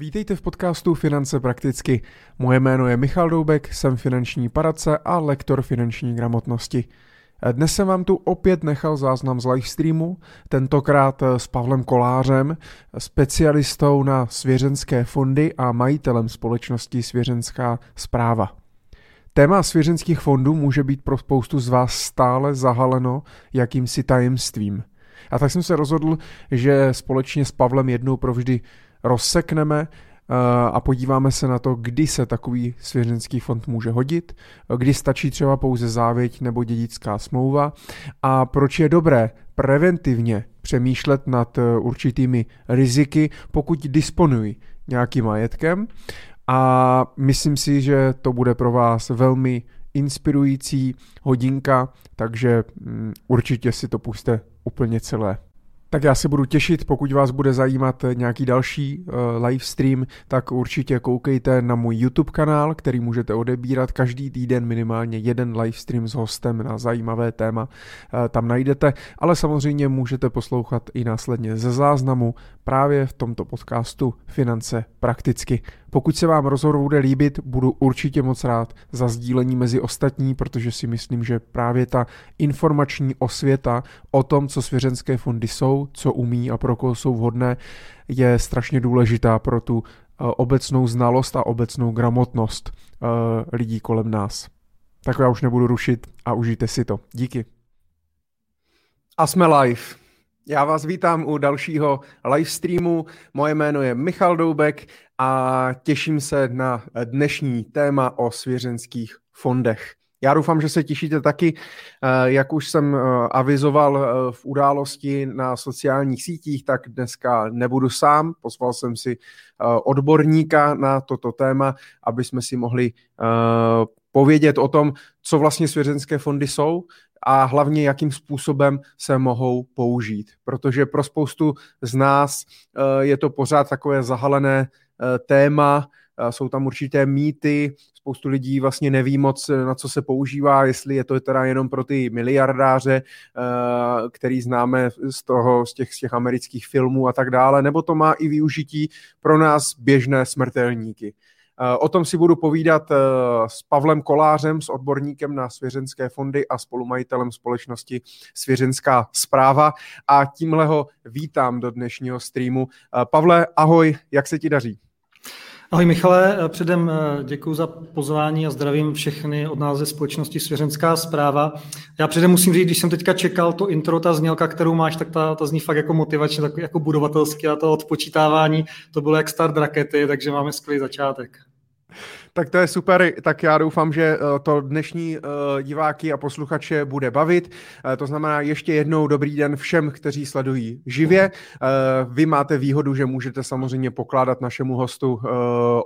Vítejte v podcastu Finance prakticky. Moje jméno je Michal Doubek, jsem finanční poradce a lektor finanční gramotnosti. Dnes jsem vám tu opět nechal záznam z livestreamu, tentokrát s Pavlem Kolářem, specialistou na svěřenské fondy a majitelem společnosti Svěřenská zpráva. Téma svěřenských fondů může být pro spoustu z vás stále zahaleno jakýmsi tajemstvím. A tak jsem se rozhodl, že společně s Pavlem jednou provždy rozsekneme eh, a podíváme se na to, kdy se takový svěřenský fond může hodit, kdy stačí třeba pouze závěť nebo dědická smlouva a proč je dobré preventivně přemýšlet nad eh, určitými riziky, pokud disponují nějakým majetkem a myslím si, že to bude pro vás velmi inspirující hodinka, takže mm, určitě si to puste úplně celé. Tak já se budu těšit, pokud vás bude zajímat nějaký další uh, live stream, tak určitě koukejte na můj YouTube kanál, který můžete odebírat každý týden minimálně jeden live stream s hostem na zajímavé téma. Uh, tam najdete, ale samozřejmě můžete poslouchat i následně ze záznamu právě v tomto podcastu Finance prakticky. Pokud se vám rozhovor bude líbit, budu určitě moc rád za sdílení mezi ostatní, protože si myslím, že právě ta informační osvěta o tom, co svěřenské fondy jsou, co umí a pro koho jsou vhodné, je strašně důležitá pro tu eh, obecnou znalost a obecnou gramotnost eh, lidí kolem nás. Tak já už nebudu rušit a užijte si to. Díky. A jsme live. Já vás vítám u dalšího live streamu. Moje jméno je Michal Doubek a těším se na dnešní téma o svěřenských fondech. Já doufám, že se těšíte taky, eh, jak už jsem eh, avizoval eh, v události na sociálních sítích, tak dneska nebudu sám. Pozval jsem si odborníka na toto téma, aby jsme si mohli povědět o tom, co vlastně svěřenské fondy jsou, a hlavně jakým způsobem se mohou použít. Protože pro spoustu z nás eh, je to pořád takové zahalené eh, téma, eh, jsou tam určité mýty, spoustu lidí vlastně neví moc, na co se používá, jestli je to teda jenom pro ty miliardáře, který známe z, toho, z, těch, z těch amerických filmů a tak dále, nebo to má i využití pro nás běžné smrtelníky. Eh, o tom si budu povídat eh, s Pavlem Kolářem, s odborníkem na svěřenské fondy a spolumajitelem společnosti Svěřenská zpráva a tímhle ho vítám do dnešního streamu. Eh, Pavle, ahoj, jak se ti daří? Ahoj Michale, předem děkuji za pozvání a zdravím všechny od nás ze společnosti Svěřenská zpráva. Já předem musím říct, když jsem teďka čekal to intro, ta znělka, kterou máš, tak ta, ta zní fakt jako motivačně, tak jako budovatelsky a to odpočítávání, to bylo jak start rakety, takže máme skvělý začátek. Tak to je super, tak já doufám, že eh, to dnešní eh, diváky a posluchače bude bavit. Eh, to znamená ještě jednou dobrý den všem, kteří sledují živě. Vy máte výhodu, že můžete samozřejmě pokládat našemu hostu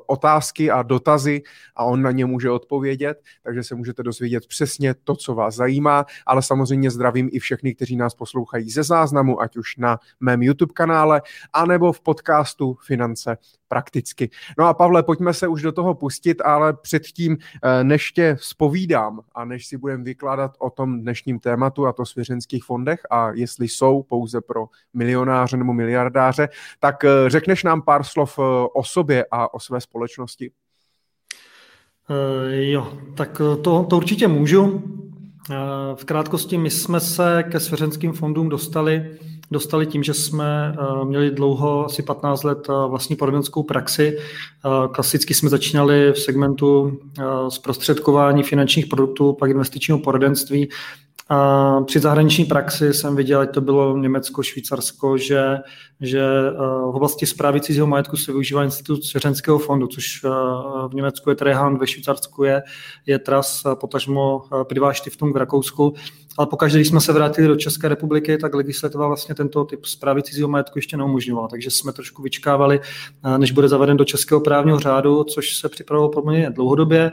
otázky a dotazy a on na ně může odpovědět, takže se můžete dozvědět přesně to, co vás zajímá, ale samozřejmě zdravím i všechny, kteří nás poslouchají ze záznamu, ať už na mém YouTube kanále, anebo v podcastu Finance prakticky. No a Pavle, pojďme se už do toho pustit, ale předtím, eh, než tě spovídám a než si budeme vykládat o tom dnešním tématu a to svěřenských fondech a jestli jsou pouze pro milionáře nebo miliardáře, tak eh, řekneš nám pár slov eh, o sobě a o své společnosti? Jo, tak to, to určitě můžu. V krátkosti my jsme se ke svěřenským fondům dostali dostali tím, že jsme eh, měli dlouho, asi 15 let eh, vlastní poradenskou praxi. Eh, klasicky jsme začínali v segmentu zprostředkování finančních produktů, pak investičního poradenství a při zahraniční praxi jsem viděl, ať to bylo Německo, Švýcarsko, že, že v oblasti zprávy cizího majetku se využívá institut svěřenského fondu, což v Německu je Trehan, ve Švýcarsku je, je Tras, potažmo Privá Stiftung v Rakousku. Ale pokaždé, když jsme se vrátili do České republiky, tak legislativa vlastně tento typ zprávy cizího majetku ještě neumožňovala. Takže jsme trošku vyčkávali, než bude zaveden do českého právního řádu, což se připravilo poměrně dlouhodobě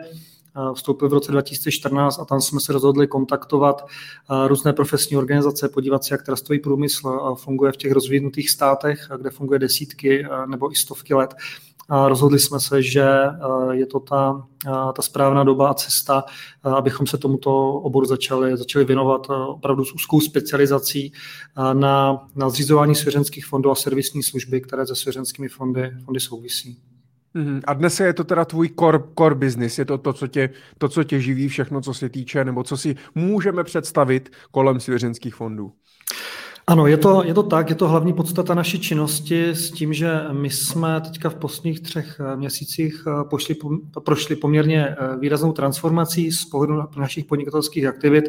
vstoupil v roce 2014 a tam jsme se rozhodli kontaktovat různé profesní organizace, podívat se, jak trastový průmysl funguje v těch rozvinutých státech, kde funguje desítky nebo i stovky let. A rozhodli jsme se, že je to ta, ta správná doba a cesta, abychom se tomuto oboru začali, začali věnovat opravdu s úzkou specializací na, na zřizování svěřenských fondů a servisní služby, které se svěřenskými fondy, fondy souvisí. Mm-hmm. A dnes je to teda tvůj core, core business, je to to co, tě, to, co tě živí, všechno, co se týče, nebo co si můžeme představit kolem svěřenských fondů. Ano, je to, je to tak, je to hlavní podstata naší činnosti s tím, že my jsme teďka v posledních třech eh, měsících eh, pošli, prošli poměrně eh, výraznou transformací z pohledu našich podnikatelských aktivit.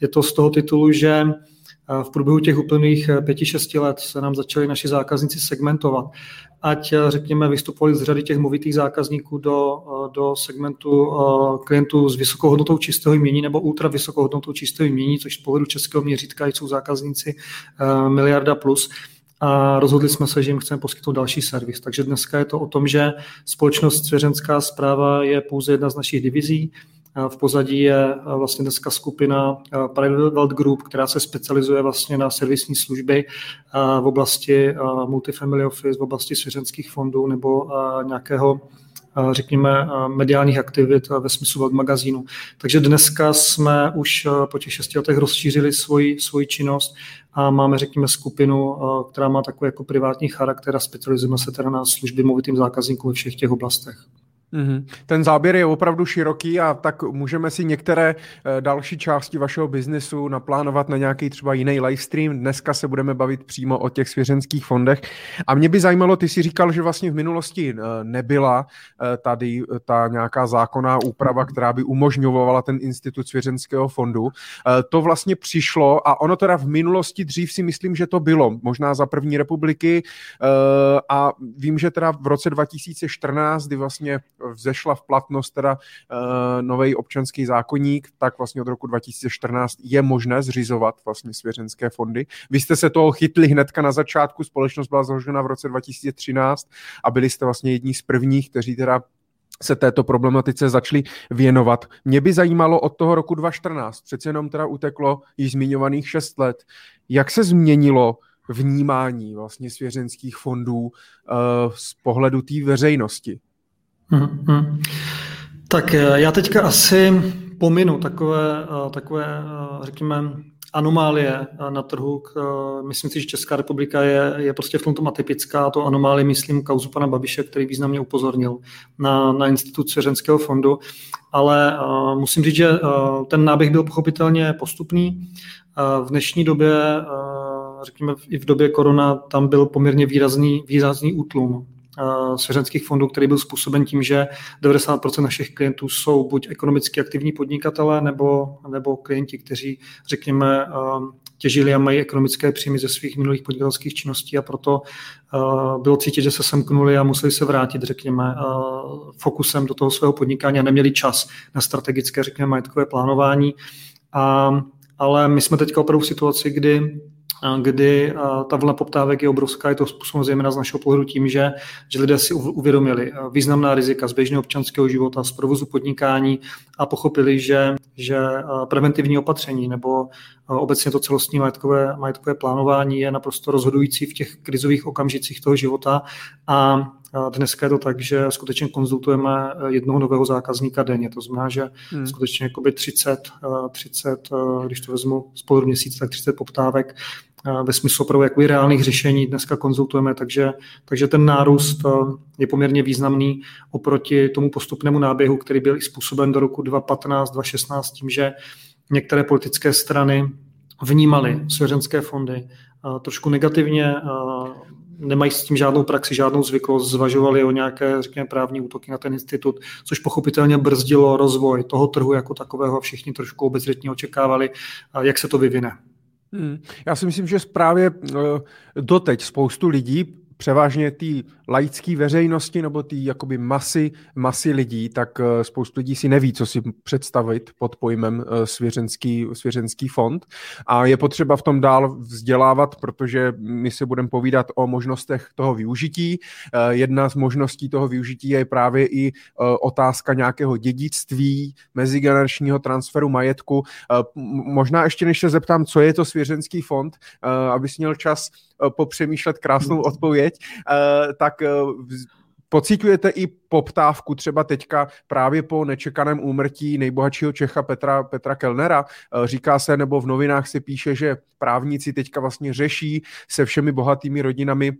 Je to z toho titulu, že v průběhu těch úplných pěti, šesti let se nám začali naši zákazníci segmentovat. Ať, řekněme, vystupovali z řady těch movitých zákazníků do, do segmentu klientů s vysokou hodnotou čistého jmění nebo ultra vysokou hodnotou čistého jmění, což z pohledu českého měřítka jsou zákazníci miliarda plus a rozhodli jsme se, že jim chceme poskytnout další servis. Takže dneska je to o tom, že společnost Svěřenská zpráva je pouze jedna z našich divizí, v pozadí je vlastně dneska skupina Private Wealth Group, která se specializuje vlastně na servisní služby v oblasti multifamily office, v oblasti svěřenských fondů nebo nějakého řekněme, mediálních aktivit ve smyslu web magazínu. Takže dneska jsme už po těch šesti letech rozšířili svoji, svoji činnost a máme, řekněme, skupinu, která má takový jako privátní charakter a specializujeme se teda na služby movitým zákazníkům ve všech těch oblastech. Mm-hmm. Ten záběr je opravdu široký a tak můžeme si některé eh, další části vašeho biznesu naplánovat na nějaký třeba jiný livestream. Dneska se budeme bavit přímo o těch svěřenských fondech. A mě by zajímalo, ty si říkal, že vlastně v minulosti eh, nebyla eh, tady ta nějaká zákonná úprava, která by umožňovala ten institut svěřenského fondu. To vlastně přišlo a ono teda v minulosti dřív si myslím, že to bylo, možná za první republiky a vím, že teda v roce 2014, kdy vlastně vzešla v platnost teda eh, nový občanský zákonník, tak vlastně od roku 2014 je možné zřizovat vlastně svěřenské fondy. Vy jste se toho chytli hnedka na začátku, společnost byla založena v roce 2013 a byli jste vlastně jední z prvních, kteří teda se této problematice začali věnovat. Mě by zajímalo od toho roku 2014, přece jenom teda uteklo již zmiňovaných 6 let, jak se změnilo vnímání vlastně svěřenských fondů uh, z pohledu té veřejnosti. Hmm. Tak eh, já teďka asi pominu takové, eh, takové eh, řekněme, anomálie na trhu. Myslím si, že Česká republika je, je prostě v tomto atypická. To anomálie myslím kauzu pana Babiše, který významně upozornil na, na institut Svěřenského fondu. Ale uh, musím říct, že uh, ten náběh byl pochopitelně postupný. Uh, v dnešní době, řekněme i v době korona, tam byl poměrně výrazný, výrazný útlum svěřenských fondů, který byl způsoben tím, že 90% našich klientů jsou buď ekonomicky aktivní podnikatelé, nebo, nebo klienti, kteří, řekněme, eh, těžili a mají ekonomické příjmy ze svých minulých podnikatelských činností a proto eh, bylo cítit, že se semknuli a museli se vrátit, řekněme, fokusem do toho svého podnikání a neměli čas na strategické, řekněme, majetkové plánování. A, ale my jsme teď opravdu v situaci, kdy kdy ta vlna poptávek je obrovská, je to způsobeno zejména z našeho pohledu tím, že, že lidé si uvědomili významná rizika z běžného občanského života, z provozu podnikání a pochopili, že, že preventivní opatření nebo obecně to celostní majetkové, majetkové plánování je naprosto rozhodující v těch krizových okamžicích toho života a Dneska je to tak, že skutečně konzultujeme jednoho nového zákazníka denně. To znamená, že hmm. skutečně 30, 30, když to vezmu spolu měsíc, tak 30 poptávek ve smyslu opravdu jakoby reálných řešení dneska konzultujeme, takže, takže ten nárůst je poměrně významný oproti tomu postupnému náběhu, který byl i způsoben do roku 2015, 2016 tím, že některé politické strany vnímaly svěřenské fondy trošku negativně, nemají s tím žádnou praxi, žádnou zvyklost, zvažovali o nějaké, řekněme, právní útoky na ten institut, což pochopitelně brzdilo rozvoj toho trhu jako takového a všichni trošku obezřetně očekávali, jak se to vyvine. Hmm. Já si myslím, že právě eh, doteď spoustu lidí převážně té laické veřejnosti nebo té jakoby masy, masy lidí, tak eh, spoustu lidí si neví, co si představit pod pojmem eh, svěřenský, svěřenský fond a je potřeba v tom dál vzdělávat, protože my se budeme povídat o možnostech toho využití. Eh, jedna z možností toho využití je právě i otázka nějakého dědictví, mezigeneračního transferu majetku. Možná ještě než se zeptám, co je to svěřenský fond, abys měl čas popřemýšlet krásnou odpověď, tak tak eh, Pocítujete i poptávku třeba teďka právě po nečekaném úmrtí nejbohatšího Čecha Petra, Petra Kellnera? Eh, říká se, nebo v novinách se píše, že právníci teďka vlastně řeší se všemi bohatými rodinami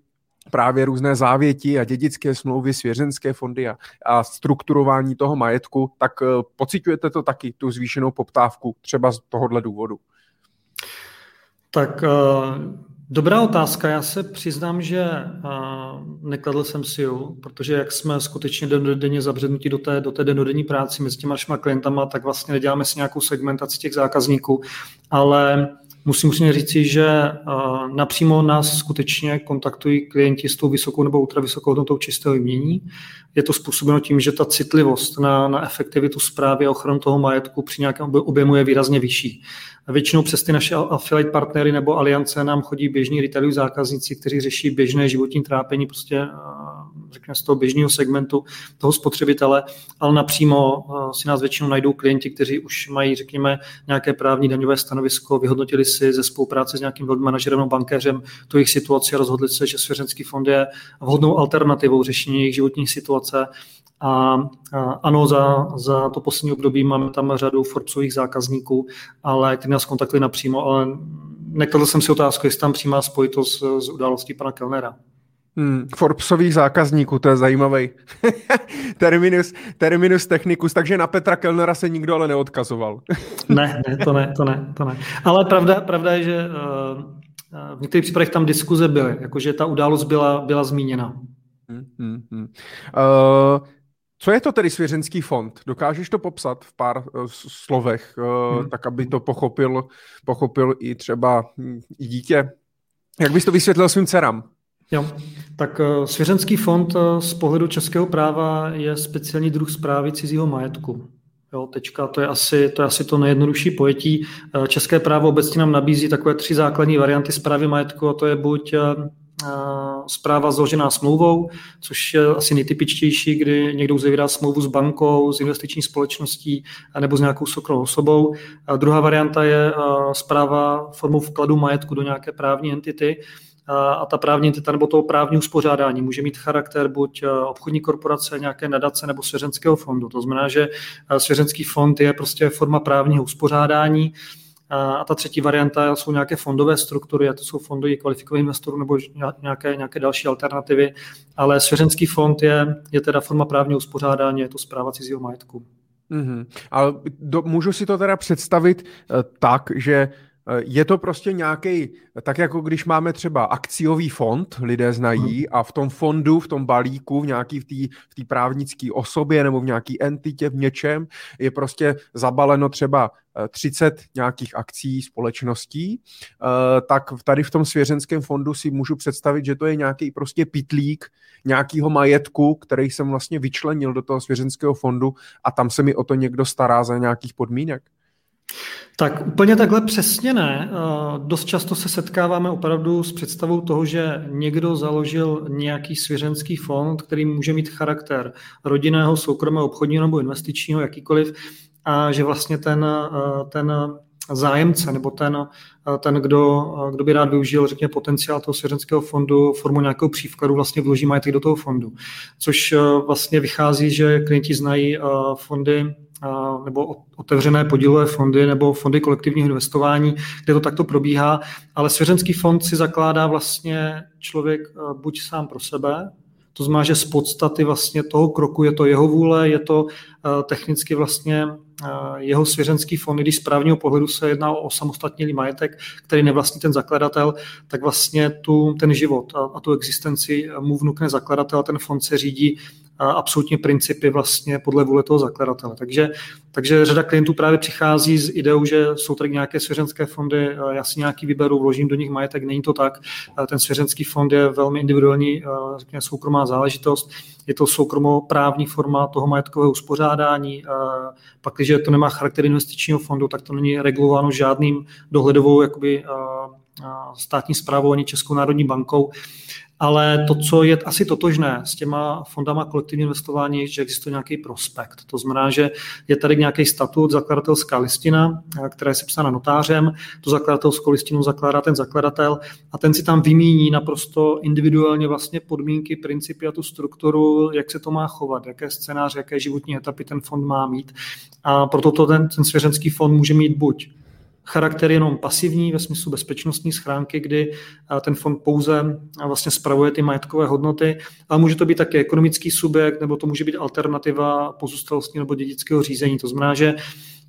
právě různé závěti a dědické smlouvy, svěřenské fondy a, a strukturování toho majetku, tak pocitujete to taky, tu zvýšenou poptávku, třeba z tohohle důvodu? Tak Dobrá otázka. Já se přiznám, že nekladl jsem si ju, protože jak jsme skutečně denně zabřednutí do té, do té denodenní práci mezi těma našima klientama, tak vlastně neděláme si nějakou segmentaci těch zákazníků, ale musím musím říci, že napřímo nás skutečně kontaktují klienti s tou vysokou nebo ultravysokou hodnotou čistého jmění. Je to způsobeno tím, že ta citlivost na, na efektivitu zprávy a ochranu toho majetku při nějakém objemu je výrazně vyšší. Většinou přes ty naše affiliate partnery nebo aliance nám chodí běžní retailoví zákazníci, kteří řeší běžné životní trápení prostě řekněme z toho běžného segmentu toho spotřebitele, ale napřímo si nás většinou najdou klienti, kteří už mají, řekněme, nějaké právní daňové stanovisko, vyhodnotili si ze spolupráce s nějakým wealth manažerem nebo bankéřem tu jejich situaci a rozhodli se, že svěřenský fond je vhodnou alternativou řešení jejich životní situace a, a ano, za, za to poslední období máme tam řadu Forbesových zákazníků, ale kteří nás kontaktují napřímo, ale nekladl jsem si otázku, jestli tam přímá spojitost s, s událostí pana Kellnera. Hmm, Forbesových zákazníků, to je zajímavý terminus, terminus technicus, takže na Petra Kellnera se nikdo ale neodkazoval. ne, ne, to ne, to ne, to ne. Ale pravda, pravda je, že uh, v některých případech tam diskuze byly, jakože ta událost byla, byla zmíněna. Hmm, hmm, hmm. Uh, co je to tedy svěřenský fond? Dokážeš to popsat v pár uh, slovech, uh, hmm. tak aby to pochopil, pochopil i třeba hm, i dítě? Jak bys to vysvětlil svým dcerám? Jo, tak uh, svěřenský fond uh, z pohledu českého práva je speciální druh zprávy cizího majetku. Jo, tečka, to je, asi, to je asi to nejjednodušší pojetí. České právo obecně nám nabízí takové tři základní varianty zprávy majetku, a to je buď zpráva založená smlouvou, což je asi nejtypičtější, kdy někdo uzavírá smlouvu s bankou, s investiční společností nebo s nějakou soukromou osobou. A druhá varianta je zpráva formou vkladu majetku do nějaké právní entity, a ta právní entita nebo toho právní uspořádání může mít charakter buď obchodní korporace, nějaké nadace nebo svěřenského fondu. To znamená, že svěřenský fond je prostě forma právního uspořádání, a ta třetí varianta jsou nějaké fondové struktury, a to jsou fondy kvalifikovaných investorů nebo nějaké, nějaké další alternativy, ale svěřenský fond je, je teda forma právního uspořádání, je to zpráva cizího majetku. Mm-hmm. Ale do, můžu si to teda představit uh, tak, že je to prostě nějaký, tak jako když máme třeba akciový fond, lidé znají, hmm. a v tom fondu, v tom balíku, v nějaký v té v právnické osobě nebo v nějaký entitě, v něčem, je prostě zabaleno třeba 30 eh, nějakých akcí společností, eh, tak tady v tom svěřenském fondu si můžu představit, že to je nějaký prostě pitlík nějakého majetku, který jsem vlastně vyčlenil do toho svěřenského fondu a tam se mi o to někdo stará za nějakých podmínek. Tak úplně takhle přesně ne. Eh, dost často se setkáváme opravdu s představou toho, že někdo založil nějaký svěřenský fond, který může mít charakter rodinného, soukromého, obchodního nebo investičního, jakýkoliv, a že vlastně ten, eh, ten zájemce nebo ten, eh, ten kdo, kdo by rád využil, řekněme, potenciál toho svěřenského fondu formou nějakého přívkladu, vlastně vloží majetek do toho fondu. Což vlastně vychází, že klienti znají fondy nebo otevřené podílové fondy nebo fondy kolektivního investování, kde to takto probíhá, ale svěřenský fond si zakládá vlastně člověk buď sám pro sebe, to znamená, že z podstaty vlastně toho kroku je to jeho vůle, je to technicky vlastně eh, jeho svěřenský fond, když z právního pohledu se jedná o samostatnělý majetek, který nevlastní ten zakladatel, tak vlastně tu, ten život a, a tu existenci mu vnukne zakladatel a ten fond se řídí absolutně principy vlastně podle vůle toho zakladatele. Takže, takže řada klientů právě přichází s ideou, že jsou tady nějaké svěřenské fondy, já si nějaký vyberu, vložím do nich majetek, není to tak. Ten svěřenský fond je velmi individuální, řekněme, soukromá záležitost, je to soukromoprávní forma toho majetkového uspořádání. Pak, když to nemá charakter investičního fondu, tak to není regulováno žádným dohledovou jakoby, státní zprávou ani Českou národní bankou. Ale to, co je asi totožné s těma fondama kolektivního investování, je, že existuje nějaký prospekt. To znamená, že je tady nějaký statut, zakladatelská listina, která je sepsána notářem, tu zakladatelskou listinu zakládá ten zakladatel a ten si tam vymíní naprosto individuálně vlastně podmínky, principy a tu strukturu, jak se to má chovat, jaké scénáře, jaké životní etapy ten fond má mít. A proto to ten, ten svěřenský fond může mít buď charakter jenom pasivní ve smyslu bezpečnostní schránky, kdy ten fond pouze vlastně spravuje ty majetkové hodnoty, ale může to být také ekonomický subjekt, nebo to může být alternativa pozůstalostní nebo dědického řízení. To znamená, že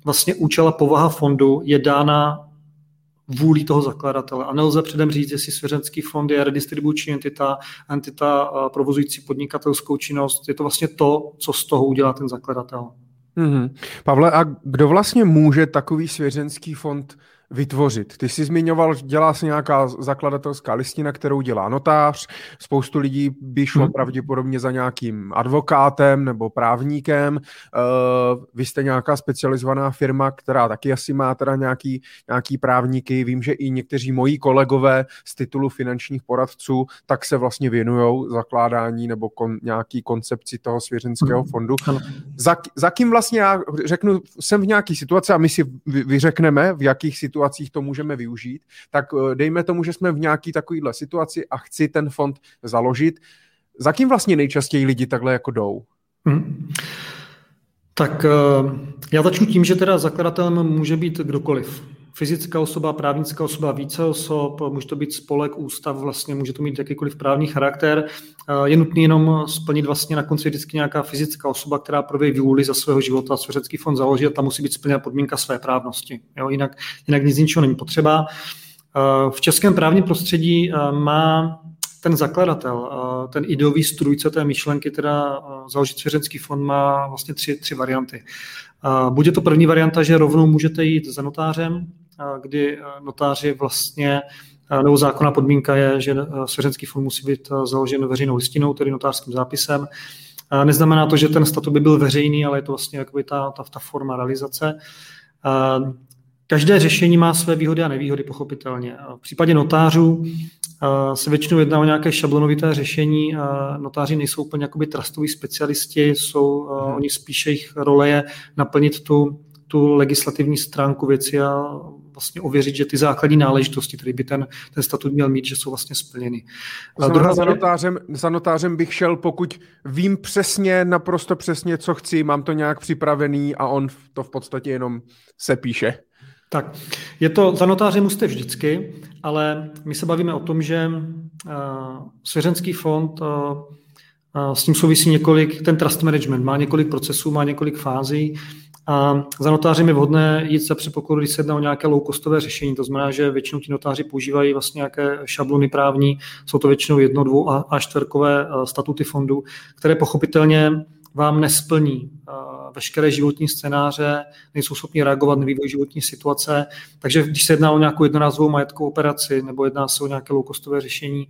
vlastně účel a povaha fondu je dána vůlí toho zakladatele. A nelze předem říct, jestli svěřenský fond je redistribuční entita, entita provozující podnikatelskou činnost. Je to vlastně to, co z toho udělá ten zakladatel. Mm-hmm. Pavle, a kdo vlastně může takový svěřenský fond vytvořit. Ty jsi zmiňoval, že dělá se nějaká zakladatelská listina, kterou dělá notář. Spoustu lidí by šlo hmm. pravděpodobně za nějakým advokátem nebo právníkem. Uh, vy jste nějaká specializovaná firma, která taky asi má teda nějaký, nějaký právníky. Vím, že i někteří moji kolegové z titulu finančních poradců tak se vlastně věnují zakládání nebo kon, nějaký koncepci toho svěřenského hmm. fondu. Za, za kým vlastně já řeknu, jsem v nějaký situaci a my si vyřekneme, v jakých situacích situacích to můžeme využít, tak eh, dejme tomu, že jsme v nějaký takovýhle situaci a chci ten fond založit. Za kým vlastně nejčastěji lidi takhle jako jdou? Hmm. Tak eh, já začnu tím, že teda zakladatelem může být kdokoliv fyzická osoba, právnická osoba, více osob, může to být spolek, ústav, vlastně může to mít jakýkoliv právní charakter. Eh, je nutný jenom splnit vlastně na konci vždycky nějaká fyzická osoba, která prověří vůli za svého života svěřecký fond založit, tam musí být splněna podmínka své právnosti. Jo, jinak, jinak nic ničeho není potřeba. Eh, v českém právním prostředí eh, má ten zakladatel, ten ideový strůjce té myšlenky, teda založit svěřenský fond, má vlastně tři, tři varianty. Bude to první varianta, že rovnou můžete jít za notářem, kdy notáři vlastně nebo zákonná podmínka je, že svěřenský fond musí být založen veřejnou listinou, tedy notářským zápisem. Neznamená to, že ten statut by byl veřejný, ale je to vlastně jakoby ta, ta, ta forma realizace. Každé řešení má své výhody a nevýhody, pochopitelně. V případě notářů se většinou jedná o nějaké šablonovité řešení. Notáři nejsou úplně jakoby trustoví specialisti, jsou, hmm. oni spíše jejich role je naplnit tu, tu legislativní stránku věci a vlastně ověřit, že ty základní náležitosti, které by ten, ten statut měl mít, že jsou vlastně splněny. A druhá za, notářem, za notářem bych šel, pokud vím přesně, naprosto přesně, co chci, mám to nějak připravený a on to v podstatě jenom se píše. Tak, je to, za notářem musíte vždycky, ale my se bavíme o tom, že uh, svěřenský fond uh, uh, s tím souvisí několik, ten trust management má několik procesů, má několik fází a za notářem je vhodné jít za předpokladu, když se jedná o nějaké low-costové řešení. To znamená, že většinou ti notáři používají vlastně nějaké šablony právní, jsou to většinou jedno, dvou a, a čtvrkové statuty fondu, které pochopitelně vám nesplní veškeré životní scénáře, nejsou schopni reagovat na vývoj životní situace. Takže když se jedná o nějakou jednorázovou majetkovou operaci nebo jedná se o nějaké low řešení,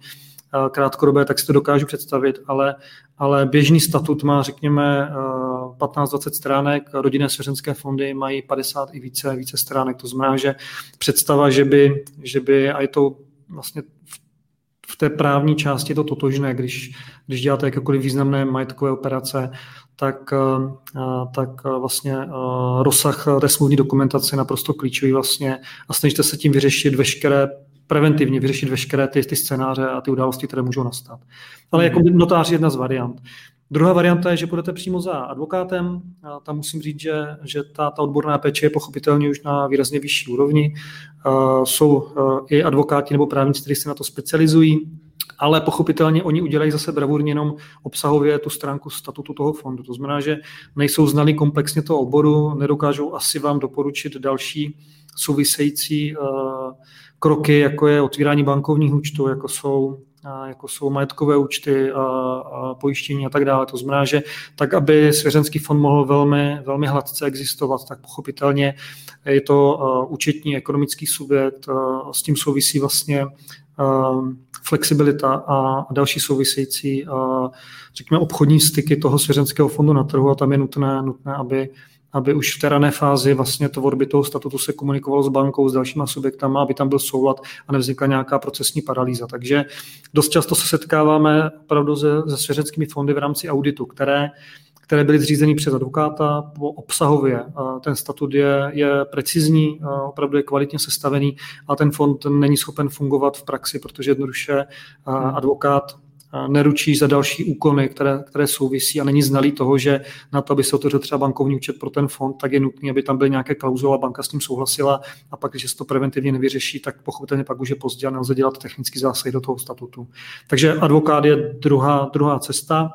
krátkodobé, tak si to dokážu představit, ale, ale běžný statut má, řekněme, 15-20 stránek, rodinné svěřenské fondy mají 50 i více, více stránek. To znamená, že představa, že by, že by a je to vlastně v té právní části je to totožné, když, když děláte jakékoliv významné majetkové operace, tak, tak vlastně rozsah té smluvní dokumentace je naprosto klíčový vlastně a snažíte se tím vyřešit veškeré preventivně vyřešit veškeré ty, ty scénáře a ty události, které můžou nastat. Ale jako notář je jedna z variant. Druhá varianta je, že půjdete přímo za advokátem. A tam musím říct, že, že ta, ta odborná péče je pochopitelně už na výrazně vyšší úrovni. Uh, jsou uh, i advokáti nebo právníci, kteří se na to specializují, ale pochopitelně oni udělají zase bravurně jenom obsahově tu stránku statutu toho fondu. To znamená, že nejsou znali komplexně toho oboru, nedokážou asi vám doporučit další související uh, kroky, jako je otvírání bankovních účtů, jako jsou jako jsou majetkové účty a, a pojištění a tak dále. To znamená, že tak, aby svěřenský fond mohl velmi, velmi hladce existovat, tak pochopitelně je to účetní ekonomický subjekt, s tím souvisí vlastně flexibilita a další související, řekněme, obchodní styky toho svěřenského fondu na trhu a tam je nutné, nutné, aby aby už v té rané fázi vlastně tvorby toho statutu se komunikovalo s bankou, s dalšíma subjektama, aby tam byl soulad a nevznikla nějaká procesní paralýza. Takže dost často se setkáváme opravdu se, se svěřenskými fondy v rámci auditu, které které byly zřízeny přes advokáta po obsahově. Ten statut je, je precizní, opravdu je kvalitně sestavený a ten fond není schopen fungovat v praxi, protože jednoduše advokát neručí za další úkony, které, které souvisí a není znalý toho, že na to, aby se otevřel třeba bankovní účet pro ten fond, tak je nutné, aby tam byly nějaké klauzule a banka s tím souhlasila a pak, když se to preventivně nevyřeší, tak pochopitelně pak už je pozdě a nelze dělat technický zásah do toho statutu. Takže advokát je druhá, druhá cesta.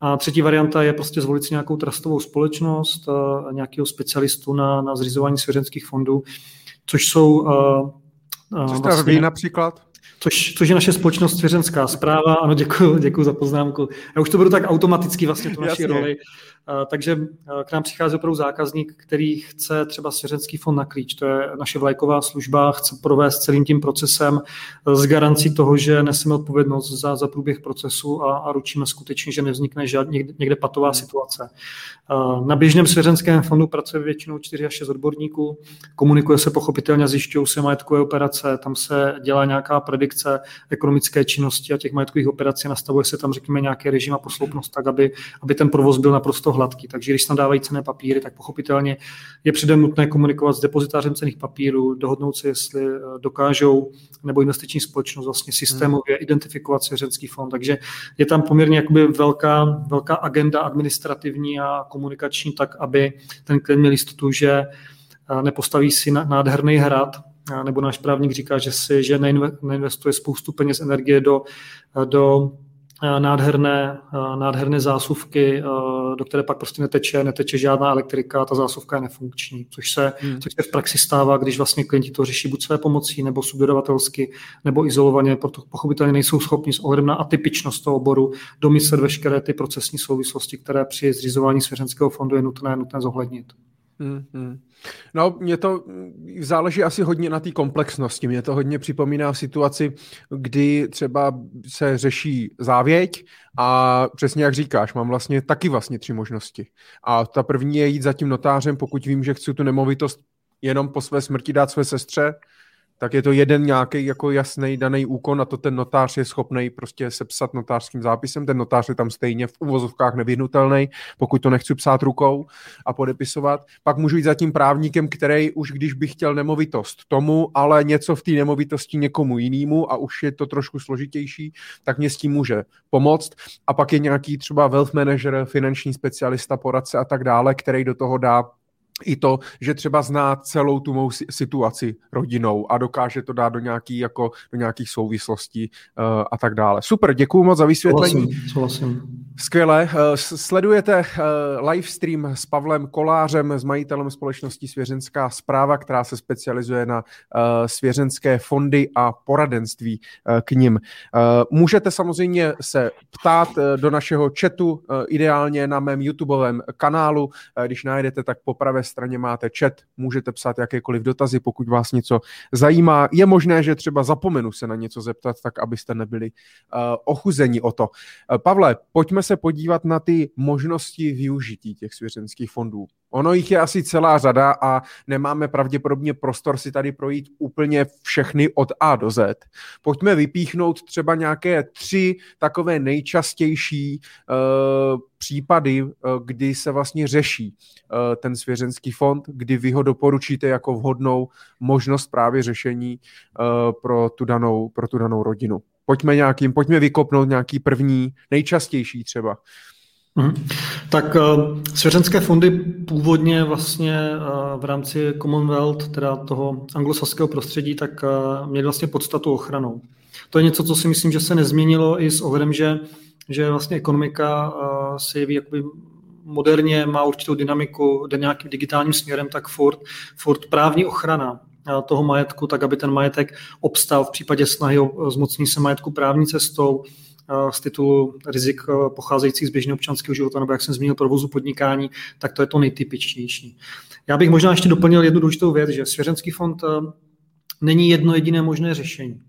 A třetí varianta je prostě zvolit si nějakou trustovou společnost, nějakého specialistu na, na zřizování svěřenských fondů, což jsou... Což vlastně, například? Což, což je naše společnost svěřenská zpráva. Ano, děkuji, děkuji za poznámku. Já už to budu tak automaticky vlastně tu naší roli. Takže k nám přichází opravdu zákazník, který chce třeba svěřenský fond na klíč. To je naše vlajková služba, chce provést celým tím procesem s garancí toho, že neseme odpovědnost za, za průběh procesu a, a ručíme skutečně, že nevznikne žád, někde, někde patová hmm. situace. Na běžném svěřenském fondu pracuje většinou 4 až 6 odborníků, komunikuje se pochopitelně, zjišťují se majetkové operace, tam se dělá nějaká predikce ekonomické činnosti a těch majetkových operací, nastavuje se tam, řekněme, nějaký režim a posloupnost tak, aby, aby ten provoz byl naprosto hladký. Takže když se tam dávají cené papíry, tak pochopitelně je předem nutné komunikovat s depozitářem cených papírů, dohodnout se, jestli eh, dokážou nebo investiční společnost vlastně systémově hmm. identifikovat svěřenský fond. Takže je tam poměrně jakoby velká, velká agenda administrativní a komunikační, tak aby ten klient měl jistotu, že eh, nepostaví si nádherný hrad, nebo náš právník říká, že si že neinvestuje spoustu peněz energie do, do Eh, nádherné, eh, nádherné zásuvky, eh, do které pak prostě neteče, neteče žádná elektrika, ta zásuvka je nefunkční, což se, hmm. což se v praxi stává, když vlastně klienti to řeší buď své pomocí, nebo subdodavatelsky, nebo izolovaně, proto pochopitelně nejsou schopni s ohledem na atypičnost toho oboru domyslet veškeré ty procesní souvislosti, které při zřizování svěřenského fondu je nutné, nutné zohlednit. Hmm. No, mě to záleží asi hodně na té komplexnosti. Mě to hodně připomíná situaci, kdy třeba se řeší závěť a přesně jak říkáš, mám vlastně taky vlastně tři možnosti. A ta první je jít za tím notářem, pokud vím, že chci tu nemovitost jenom po své smrti dát své sestře, tak je to jeden nějaký jako jasný daný úkon a to ten notář je schopný prostě sepsat notářským zápisem. Ten notář je tam stejně v uvozovkách nevyhnutelný, pokud to nechci psát rukou a podepisovat. Pak můžu jít za tím právníkem, který už když bych chtěl nemovitost tomu, ale něco v té nemovitosti někomu jinému a už je to trošku složitější, tak mě s tím může pomoct. A pak je nějaký třeba wealth manager, finanční specialista, poradce a tak dále, který do toho dá i to, že třeba zná celou tu mou situaci rodinou a dokáže to dát do, nějaký, jako, do nějakých souvislostí uh, a tak dále. Super, děkuji moc za vysvětlení. Souhlasím, souhlasím. Skvěle. Uh, sledujete uh, live stream s Pavlem Kolářem, s majitelem společnosti Svěřenská zpráva, která se specializuje na uh, svěřenské fondy a poradenství k nim. Můžete samozřejmě se ptát do našeho chatu, ideálně na mém YouTubeovém kanálu. Když najdete, tak po pravé straně máte chat, můžete psát jakékoliv dotazy, pokud vás něco zajímá. Je možné, že třeba zapomenu se na něco zeptat, tak abyste nebyli ochuzeni o to. Pavle, pojďme se podívat na ty možnosti využití těch svěřenských fondů. Ono jich je asi celá řada a nemáme pravděpodobně prostor si tady projít úplně všechny od A do Z. Pojďme vypíchnout třeba nějaké tři takové nejčastější uh, případy, uh, kdy se vlastně řeší uh, ten svěřenský fond, kdy vy ho doporučíte jako vhodnou možnost právě řešení uh, pro, tu danou, pro tu danou rodinu. Pojďme nějakým, pojďme vykopnout nějaký první, nejčastější třeba. Mhm. Tak uh, svěřenské fondy původně vlastně uh, v rámci Commonwealth, teda toho anglosaského prostředí, tak uh, měly vlastně podstatu ochranou. To je něco, co si myslím, že se nezměnilo i s ohledem, že, že vlastně ekonomika se jeví jakoby moderně, má určitou dynamiku, jde nějakým digitálním směrem, tak furt, furt právní ochrana toho majetku, tak aby ten majetek obstal v případě snahy o zmocnění se majetku právní cestou, z titulu rizik eh, pocházejících z běžného občanského života, nebo jak jsem zmínil, provozu podnikání, tak to je to nejtypičtější. Já bych možná ještě doplnil jednu důležitou věc, že svěřenský fond eh, není jedno jediné možné řešení.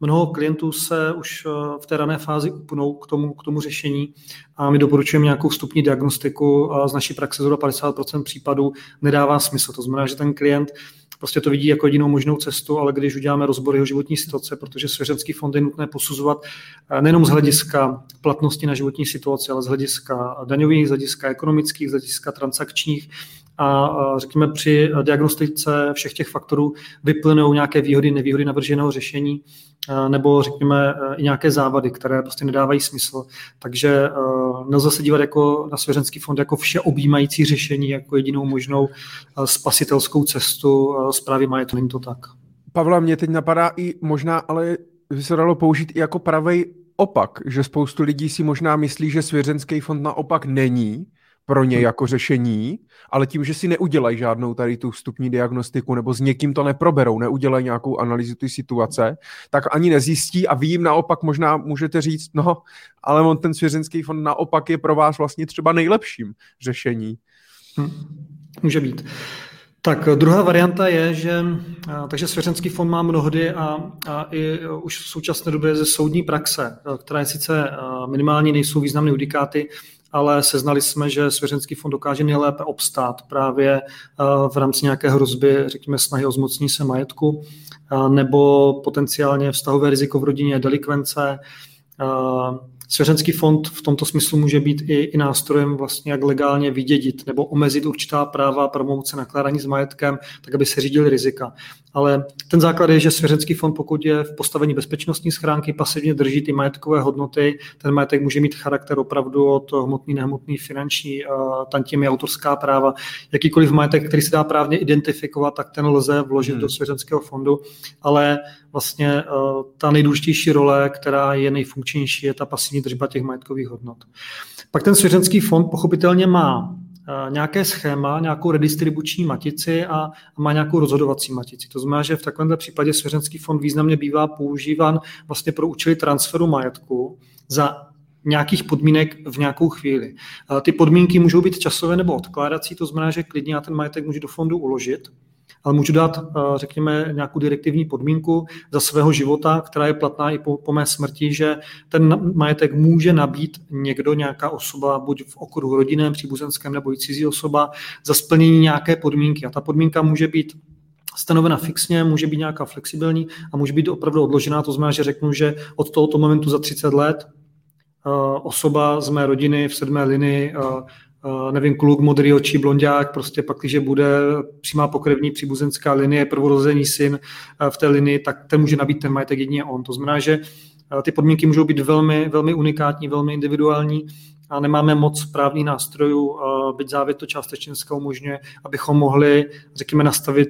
Mnoho klientů se už eh, v té rané fázi upnou k tomu, k tomu řešení a my doporučujeme nějakou vstupní diagnostiku a z naší praxe zhruba 50% případů nedává smysl. To znamená, že ten klient prostě to vidí jako jedinou možnou cestu, ale když uděláme rozbor jeho životní situace, protože svěřenský fond je nutné posuzovat eh, nejenom z hlediska platnosti na životní situaci, ale z hlediska daňových, z hlediska ekonomických, z hlediska transakčních a řekněme při diagnostice všech těch faktorů vyplynou nějaké výhody, nevýhody navrženého řešení nebo řekněme i nějaké závady, které prostě nedávají smysl. Takže nelze se dívat jako na svěřenský fond jako všeobjímající řešení, jako jedinou možnou spasitelskou cestu zprávy majetku. Není to tak. Pavla, mě teď napadá i možná, ale by se dalo použít i jako pravej opak, že spoustu lidí si možná myslí, že svěřenský fond naopak není pro ně hmm. jako řešení, ale tím, že si neudělají žádnou tady tu vstupní diagnostiku nebo s někým to neproberou, neudělají nějakou analýzu té situace, tak ani nezjistí a vy jim naopak možná můžete říct, no, ale on ten svěřenský fond naopak je pro vás vlastně třeba nejlepším řešení. Hmm. Může být. Tak druhá varianta je, že takže svěřenský fond má mnohdy a, a i už v současné době ze soudní praxe, která je sice minimální, nejsou významné judikáty, ale seznali jsme, že svěřenský fond dokáže nejlépe obstát právě v rámci nějaké hrozby, řekněme, snahy o zmocnění se majetku nebo potenciálně vztahové riziko v rodině, delikvence, Svěřenský fond v tomto smyslu může být i, i nástrojem vlastně, jak legálně vydědit nebo omezit určitá práva a promouce nakládání s majetkem, tak aby se řídili rizika. Ale ten základ je, že svěřenský fond, pokud je v postavení bezpečnostní schránky, pasivně drží ty majetkové hodnoty, ten majetek může mít charakter opravdu od hmotný, nehmotný, finanční, tam tím je autorská práva. Jakýkoliv majetek, který se dá právně identifikovat, tak ten lze vložit hmm. do svěřenského fondu, ale vlastně ta nejdůležitější role, která je nejfunkčnější, je ta pasivní držba těch majetkových hodnot. Pak ten svěřenský fond pochopitelně má Eh, nějaké schéma, nějakou redistribuční matici a má nějakou rozhodovací matici. To znamená, že v takovémhle případě svěřenský fond významně bývá používán vlastně pro účely transferu majetku za nějakých podmínek v nějakou chvíli. Eh, ty podmínky můžou být časové nebo odkládací, to znamená, že klidně já ten majetek můžu do fondu uložit, ale můžu dát, eh, řekněme, nějakou direktivní podmínku za svého života, která je platná i po, po mé smrti, že ten majetek může nabít někdo, nějaká osoba, buď v okruhu rodinném, příbuzenském nebo i cizí osoba, za splnění nějaké podmínky. A ta podmínka může být stanovena fixně, může být nějaká flexibilní a může být opravdu odložená. To znamená, že řeknu, že od tohoto momentu za 30 let eh, osoba z mé rodiny v sedmé linii eh, nevím, kluk, modrý očí, blondák, prostě pak, když bude přímá pokrevní příbuzenská linie, prvorozený syn uh, v té linii, tak ten může nabít ten majetek jedině on. To znamená, že uh, ty podmínky můžou být velmi, velmi unikátní, velmi individuální a nemáme moc právních nástrojů, byť závět to částečně umožňuje, abychom mohli, řekněme, nastavit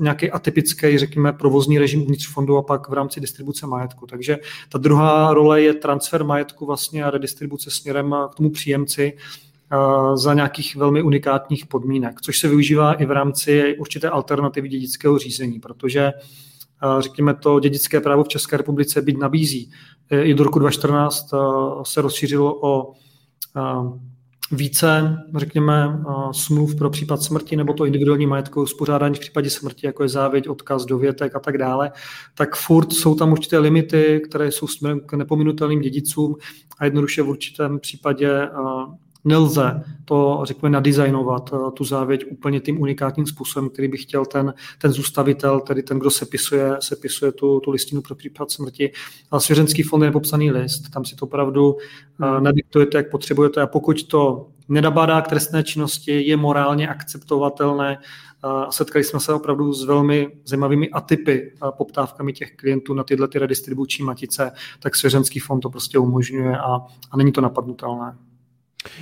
nějaký atypický, řekněme, provozní režim uvnitř fondu a pak v rámci distribuce majetku. Takže ta druhá role je transfer majetku vlastně a redistribuce směrem k tomu příjemci, za nějakých velmi unikátních podmínek, což se využívá i v rámci určité alternativy dědického řízení, protože řekněme to dědické právo v České republice byť nabízí. E, I do roku 2014 se rozšířilo o více, řekněme, smluv pro případ smrti nebo to individuální majetkové uspořádání v případě smrti, jako je závěť, odkaz, dovětek a tak dále, tak furt jsou tam určité limity, které jsou směrem k nepominutelným dědicům a jednoduše v určitém případě nelze to, řekněme, nadizajnovat, eh, tu závěť úplně tím unikátním způsobem, který by chtěl ten, ten zůstavitel, tedy ten, kdo sepisuje, sepisuje tu, tu listinu pro případ smrti. A svěřenský fond je nepopsaný list, tam si to opravdu eh, hmm. nadiktujete, jak potřebujete a pokud to nedabádá k trestné činnosti, je morálně akceptovatelné, eh, a setkali jsme se opravdu s velmi zajímavými atypy a poptávkami těch klientů na tyhle ty redistribuční matice, tak svěřenský fond to prostě umožňuje a, a není to napadnutelné.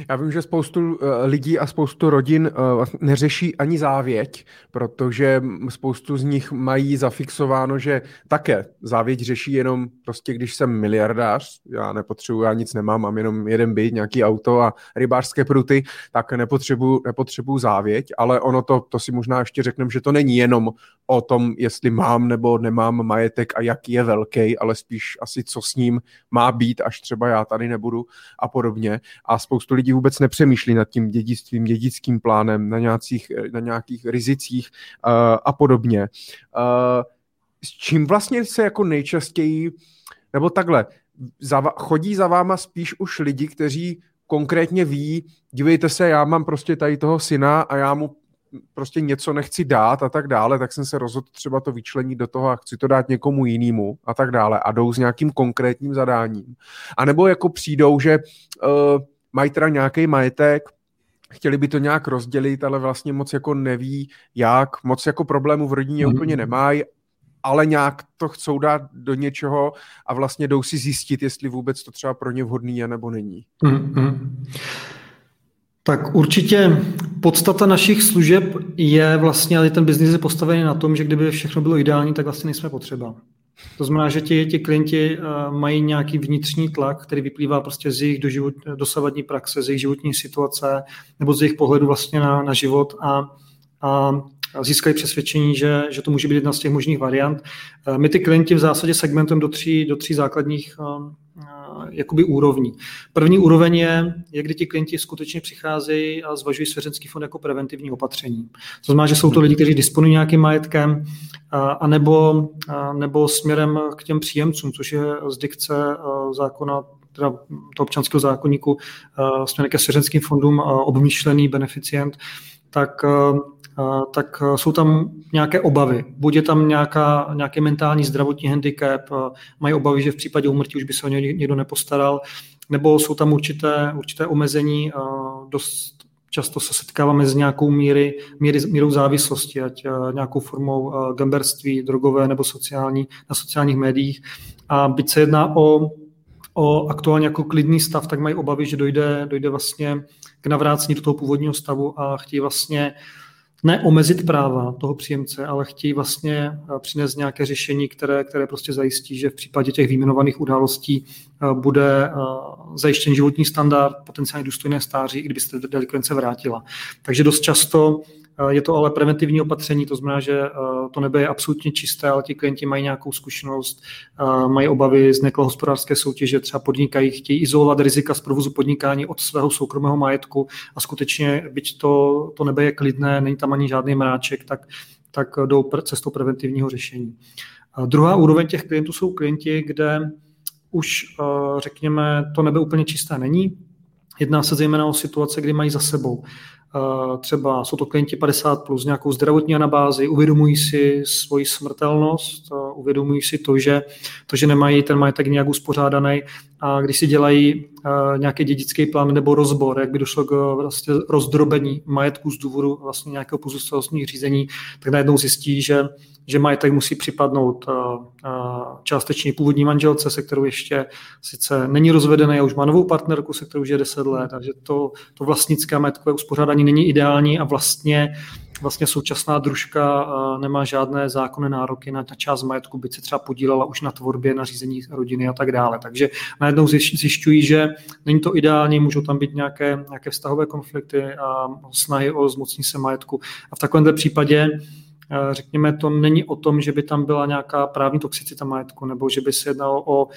Já vím, že spoustu eh, lidí a spoustu rodin eh, neřeší ani závěť, protože spoustu z nich mají zafixováno, že také závěť řeší jenom prostě, když jsem miliardář, já nepotřebuji, já nic nemám, mám jenom jeden byt, nějaký auto a rybářské pruty, tak nepotřebuji, nepotřebuji závěť, ale ono to, to si možná ještě řekneme, že to není jenom o tom, jestli mám nebo nemám majetek a jaký je velký, ale spíš asi co s ním má být, až třeba já tady nebudu a podobně. A spoustu lidí vůbec nepřemýšlí nad tím dědictvím, dědickým plánem, na nějakých, na nějakých rizicích uh, a podobně. Uh, s čím vlastně se jako nejčastěji, nebo takhle, za, chodí za váma spíš už lidi, kteří konkrétně ví, dívejte se, já mám prostě tady toho syna a já mu prostě něco nechci dát a tak dále, tak jsem se rozhodl třeba to vyčlenit do toho a chci to dát někomu jinému a tak dále a jdou s nějakým konkrétním zadáním. A nebo jako přijdou, že uh, mají teda nějaký majetek, chtěli by to nějak rozdělit, ale vlastně moc jako neví jak, moc jako problémů v rodině mm. úplně nemají, ale nějak to chcou dát do něčeho a vlastně jdou si zjistit, jestli vůbec to třeba pro ně vhodný je nebo není. Mm-hmm. Tak určitě podstata našich služeb je vlastně, ale ten biznis je postavený na tom, že kdyby všechno bylo ideální, tak vlastně nejsme potřeba. To znamená, že ti, ti klienti uh, mají nějaký vnitřní tlak, který vyplývá prostě z jejich doživot, dosavadní praxe, z jejich životní situace nebo z jejich pohledu vlastně na, na život a, a získají přesvědčení, že, že to může být jedna z těch možných variant. Uh, my ty klienti v zásadě segmentujeme do tří, do tří základních uh, jakoby úrovní. První úroveň je, je, kdy ti klienti skutečně přicházejí a zvažují svěřenský fond jako preventivní opatření. To znamená, že jsou to lidi, kteří disponují nějakým majetkem, a, a nebo, směrem k těm příjemcům, což je z dikce zákona teda to občanského zákonníku směrem ke svěřenským fondům obmýšlený beneficient, tak tak jsou tam nějaké obavy. Buď je tam nějaká, nějaký mentální zdravotní handicap, mají obavy, že v případě úmrtí už by se o ně někdo nepostaral, nebo jsou tam určité, určité omezení, dost často se setkáváme s nějakou míry, míry, mírou závislosti, ať nějakou formou gamberství, drogové nebo sociální, na sociálních médiích. A byť se jedná o o aktuálně jako klidný stav, tak mají obavy, že dojde, dojde vlastně k navrácení do toho původního stavu a chtějí vlastně neomezit práva toho příjemce, ale chtějí vlastně eh, přinést nějaké řešení, které, které prostě zajistí, že v případě těch výjmenovaných událostí eh, bude eh, zajištěn životní standard, potenciálně důstojné stáří, i kdyby se delikvence vrátila. Takže dost často je to ale preventivní opatření, to znamená, že to nebe je absolutně čisté, ale ti klienti mají nějakou zkušenost, mají obavy z nekalé hospodářské soutěže, třeba podnikají, chtějí izolovat rizika z provozu podnikání od svého soukromého majetku a skutečně, byť to, to nebe je klidné, není tam ani žádný mráček, tak, tak jdou cestou preventivního řešení. A druhá úroveň těch klientů jsou klienti, kde už, řekněme, to nebe úplně čisté není. Jedná se zejména o situace, kdy mají za sebou třeba jsou to klienti 50 plus nějakou zdravotní anabázi, uvědomují si svoji smrtelnost, uvědomují si to, že, to, že nemají ten majetek nějak uspořádaný a když si dělají nějaký dědický plán nebo rozbor, jak by došlo k vlastně rozdrobení majetku z důvodu vlastně nějakého pozůstalostních řízení, tak najednou zjistí, že že majetek musí připadnout částečně původní manželce, se kterou ještě sice není rozvedený a už má novou partnerku, se kterou už je 10 let, takže to, to vlastnické majetkové uspořádání není ideální a vlastně vlastně současná družka eh, nemá žádné zákonné nároky na část majetku, byť se třeba podílela už na tvorbě, na řízení rodiny a tak dále. Takže najednou zjišťují, že není to ideální, můžou tam být nějaké, nějaké vztahové konflikty a snahy o zmocnění se majetku. A v takovémhle případě Eh, řekněme, to není o tom, že by tam byla nějaká právní toxicita majetku, nebo že by se jednalo o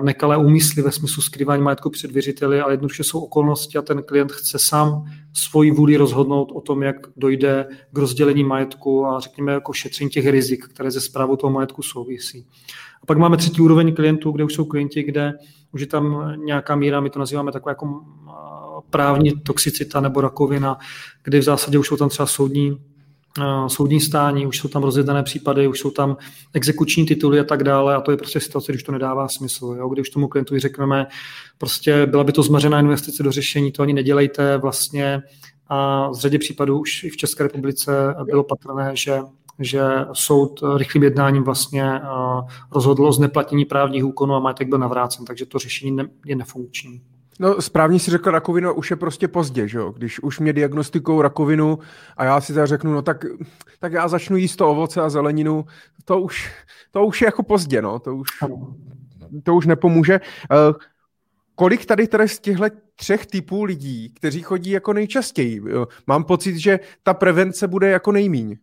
nekalé úmysly ve smyslu skrývání majetku před věřiteli, ale jednoduše jsou okolnosti a ten klient chce sám svoji vůli rozhodnout o tom, jak dojde k rozdělení majetku a řekněme jako šetření těch rizik, které ze zprávou toho majetku souvisí. A pak máme třetí úroveň klientů, kde už jsou klienti, kde už je tam nějaká míra, my to nazýváme taková jako právní toxicita nebo rakovina, kdy v zásadě už jsou tam třeba soudní soudní stání, už jsou tam rozjedené případy, už jsou tam exekuční tituly a tak dále a to je prostě situace, když to nedává smysl. Jo? Když tomu klientovi řekneme, prostě byla by to zmařená investice do řešení, to ani nedělejte vlastně a z řadě případů už i v České republice bylo patrné, že že soud rychlým jednáním vlastně rozhodl o zneplatnění právních úkonů a majetek byl navrácen, takže to řešení je nefunkční. No správně si řekl rakovina, už je prostě pozdě, že jo? Když už mě diagnostikou rakovinu a já si řeknu, no tak, tak já začnu jíst to ovoce a zeleninu, to už, to už je jako pozdě, no, to už, to už nepomůže. Uh, kolik tady tady z těchto třech typů lidí, kteří chodí jako nejčastěji? Mám pocit, že ta prevence bude jako nejmíň.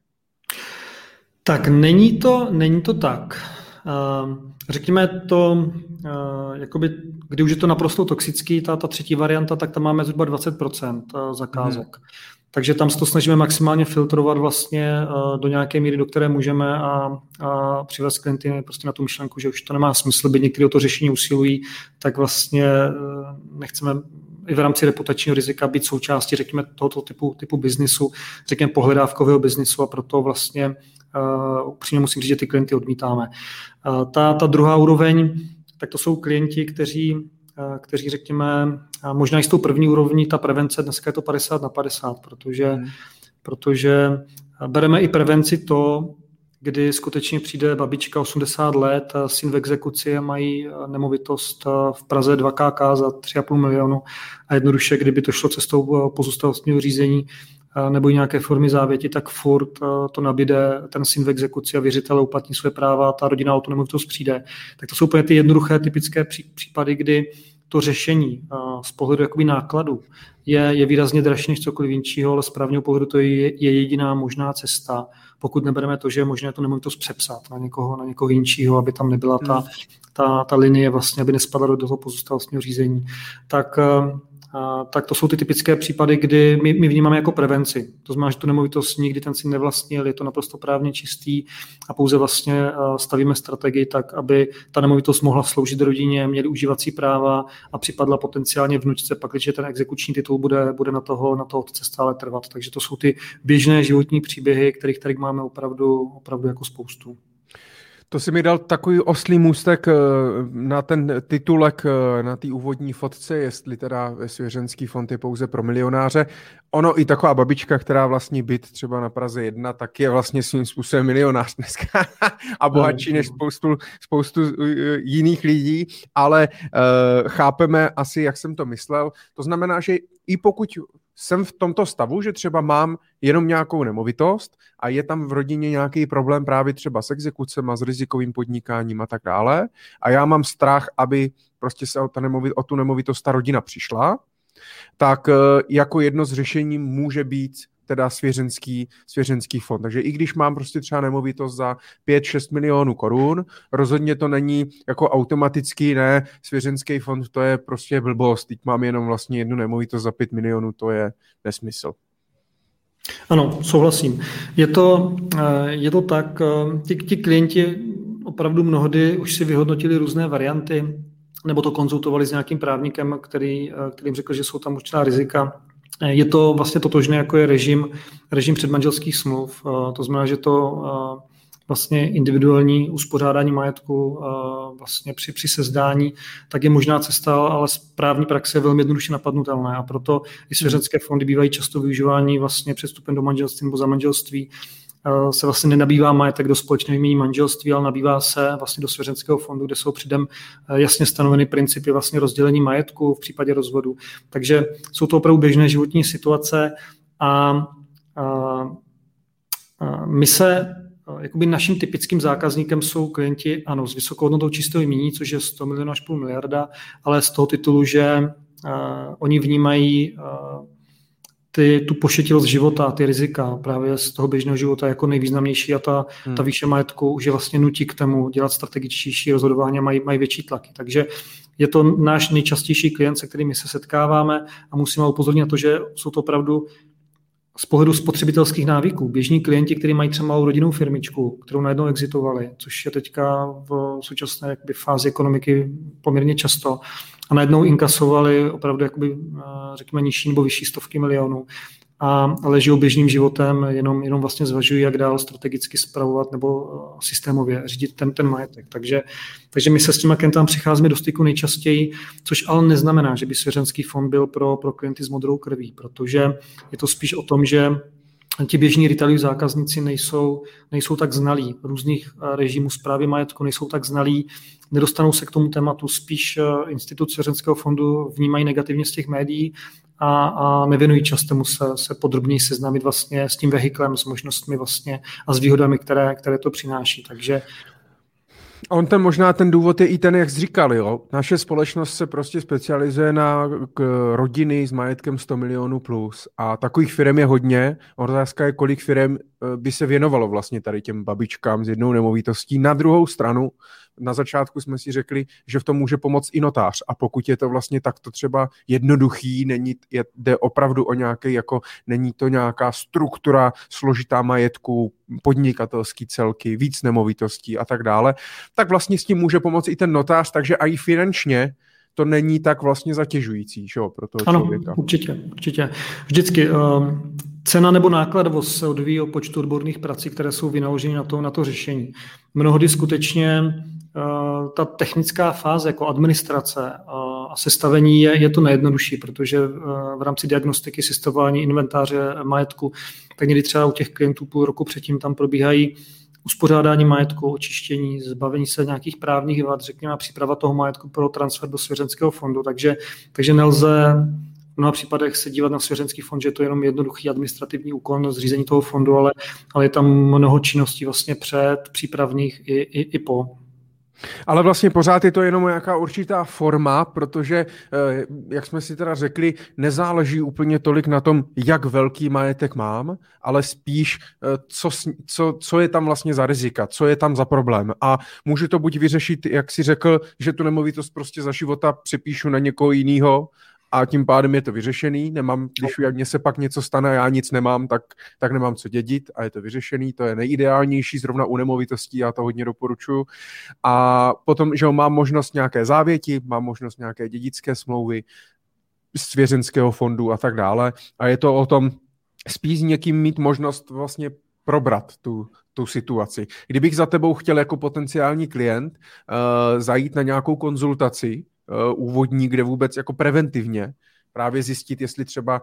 Tak není to, není to tak. Uh, řekněme to, uh, jakoby kdy už je to naprosto toxický, ta, ta třetí varianta, tak tam máme zhruba 20% eh, zakázek. Hmm. Takže tam se to snažíme maximálně filtrovat vlastně eh, do nějaké míry, do které můžeme a, a přivést klienty prostě na tu myšlenku, že už to nemá smysl, by někdy o to řešení usilují, tak vlastně eh, nechceme i v rámci reputačního rizika být součástí, řekněme, tohoto typu, typu biznisu, řekněme, pohledávkového biznisu a proto vlastně uh, upřímně musím říct, že ty klienty odmítáme. Uh, ta, ta druhá úroveň tak to jsou klienti, kteří kteří řekněme, možná i s tou první úrovní, ta prevence, dneska je to 50 na 50, protože, hmm. protože bereme i prevenci to, kdy skutečně přijde babička 80 let, syn v exekuci a mají nemovitost v Praze 2KK za 3,5 milionu a jednoduše, kdyby to šlo cestou pozůstalostního řízení, nebo nějaké formy závěti, tak furt to nabíde ten syn v exekuci a věřitel uplatní své práva, ta rodina o tu nemovitost přijde. Tak to jsou úplně ty jednoduché typické případy, kdy to řešení z pohledu jakoby nákladu je, je výrazně dražší než cokoliv jiného, ale z právního pohledu to je, je jediná možná cesta, pokud nebereme to, že je možné to nemovitost přepsat na někoho, na někoho jiného, aby tam nebyla ta, hmm. ta, ta linie, vlastně, aby nespadla do toho pozůstalostního řízení, tak tak to jsou ty typické případy, kdy my, my vnímáme jako prevenci. To znamená, že tu nemovitost nikdy ten si nevlastnil, je to naprosto právně čistý a pouze vlastně stavíme strategii tak, aby ta nemovitost mohla sloužit rodině, měli užívací práva a připadla potenciálně vnučce, pak když ten exekuční titul bude, bude na, toho, na toho otce stále trvat. Takže to jsou ty běžné životní příběhy, kterých tady máme opravdu, opravdu jako spoustu. To si mi dal takový oslý můstek eh, na ten titulek eh, na té úvodní fotce, jestli teda svěřenský fond je pouze pro milionáře. Ono i taková babička, která vlastní byt třeba na Praze 1, tak je vlastně svým způsobem milionář dneska a bohatší než spoustu, spoustu eh, jiných lidí, ale chápeme asi, jak jsem to myslel. To znamená, že i pokud jsem v tomto stavu, že třeba mám jenom nějakou nemovitost a je tam v rodině nějaký problém právě třeba s exekucemi, s rizikovým podnikáním a tak dále. A já mám strach, aby prostě se o, ta nemovit, o tu nemovitost ta rodina přišla, tak eh, jako jedno z řešení může být teda svěřenský, svěřenský fond. Takže i když mám prostě třeba nemovitost za 5-6 milionů korun, rozhodně to není jako automatický, ne, svěřenský fond to je prostě blbost, teď mám jenom vlastně jednu nemovitost za 5 milionů, to je nesmysl. Ano, souhlasím. Je to, eh, je to tak, eh, ti, ti klienti opravdu mnohdy už si vyhodnotili různé varianty, nebo to konzultovali s nějakým právníkem, který, eh, kterým řekl, že jsou tam určitá rizika je to vlastně totožné, jako je režim, režim předmanželských smluv. Eh, to znamená, že to eh, vlastně individuální uspořádání majetku eh, vlastně při, při sezdání, tak je možná cesta, ale z právní praxe je velmi jednoduše napadnutelné a proto i svěřenské fondy bývají často využívání vlastně předstupem do manželství nebo za manželství se vlastně nenabývá majetek do společného jmění manželství, ale nabývá se vlastně do svěřenského fondu, kde jsou předem eh, jasně stanoveny principy vlastně rozdělení majetku v případě rozvodu. Takže jsou to opravdu běžné životní situace a, a, a my se jakoby naším typickým zákazníkem jsou klienti, ano, s vysokou hodnotou čistého jmění, což je 100 milionů až půl miliarda, ale z toho titulu, že uh, oni vnímají uh, ty, tu pošetilost života, ty rizika právě z toho běžného života jako nejvýznamnější a ta, hmm. ta výše majetku už je vlastně nutí k tomu dělat strategičtější rozhodování a mají, mají větší tlaky. Takže je to náš nejčastější klient, se kterými se setkáváme a musíme upozornit na to, že jsou to opravdu z pohledu spotřebitelských návyků. Běžní klienti, kteří mají třeba malou rodinnou firmičku, kterou najednou exitovali, což je teďka v současné fázi ekonomiky poměrně často, a najednou inkasovali opravdu jakoby, eh, řekněme nižší nebo vyšší stovky milionů. A, ale žijou běžným životem, jenom, jenom vlastně zvažují, jak dál strategicky spravovat nebo eh, systémově řídit ten, ten majetek. Takže, takže my se s těma klientama přicházíme do styku nejčastěji, což ale neznamená, že by svěřenský fond byl pro, pro klienty s modrou krví, protože je to spíš o tom, že ti běžní retailoví zákazníci nejsou, nejsou tak znalí. Různých eh, režimů zprávy majetku, nejsou tak znalí, nedostanou se k tomu tématu, spíš eh, instituce svěřenského fondu vnímají negativně z těch médií a, a nevěnují čas tomu se, se podrobněji seznámit vlastně s tím vehiklem, s možnostmi vlastně a s výhodami, které, které to přináší. Takže On ten možná ten důvod je i ten, jak jsi říkal, jo. Naše společnost se prostě specializuje na k rodiny s majetkem 100 milionů plus a takových firm je hodně. Otázka je, kolik firm eh, by se věnovalo vlastně tady těm babičkám s jednou nemovitostí. Na druhou stranu, na začátku jsme si řekli, že v tom může pomoct i notář a pokud je to vlastně takto třeba jednoduchý, není, je, jde opravdu o nějaký, jako není to nějaká struktura složitá majetku, podnikatelský celky, víc nemovitostí a tak dále, tak vlastně s tím může pomoct i ten notář, takže i finančně to není tak vlastně zatěžující že, pro toho ano, člověka. určitě, určitě. Vždycky um, cena nebo nákladovost se odvíjí o počtu odborných prací, které jsou vynaloženy na to, na to řešení. Mnohdy skutečně uh, ta technická fáze jako administrace uh, a sestavení je, je to nejjednodušší, protože v rámci diagnostiky, sestavování inventáře majetku, tak někdy třeba u těch klientů půl roku předtím tam probíhají uspořádání majetku, očištění, zbavení se nějakých právních vad, řekněme, příprava toho majetku pro transfer do svěřenského fondu. Takže, takže nelze mnoha případech se dívat na svěřenský fond, že je to jenom jednoduchý administrativní úkon zřízení toho fondu, ale, ale je tam mnoho činností vlastně před, přípravných i, i, i po. Ale vlastně pořád je to jenom nějaká určitá forma, protože, eh, jak jsme si teda řekli, nezáleží úplně tolik na tom, jak velký majetek mám, ale spíš, eh, co, co, co je tam vlastně za rizika, co je tam za problém. A můžu to buď vyřešit, jak si řekl, že tu nemovitost prostě za života přepíšu na někoho jiného, a tím pádem je to vyřešený. Nemám, když mně se pak něco stane a já nic nemám, tak, tak nemám co dědit a je to vyřešený. To je nejideálnější, zrovna u nemovitostí, já to hodně doporučuji. A potom, že mám možnost nějaké závěti, mám možnost nějaké dědické smlouvy, svěřenského fondu a tak dále. A je to o tom spíš někým mít možnost vlastně probrat tu, tu situaci. Kdybych za tebou chtěl jako potenciální klient uh, zajít na nějakou konzultaci, úvodní, kde vůbec jako preventivně právě zjistit, jestli třeba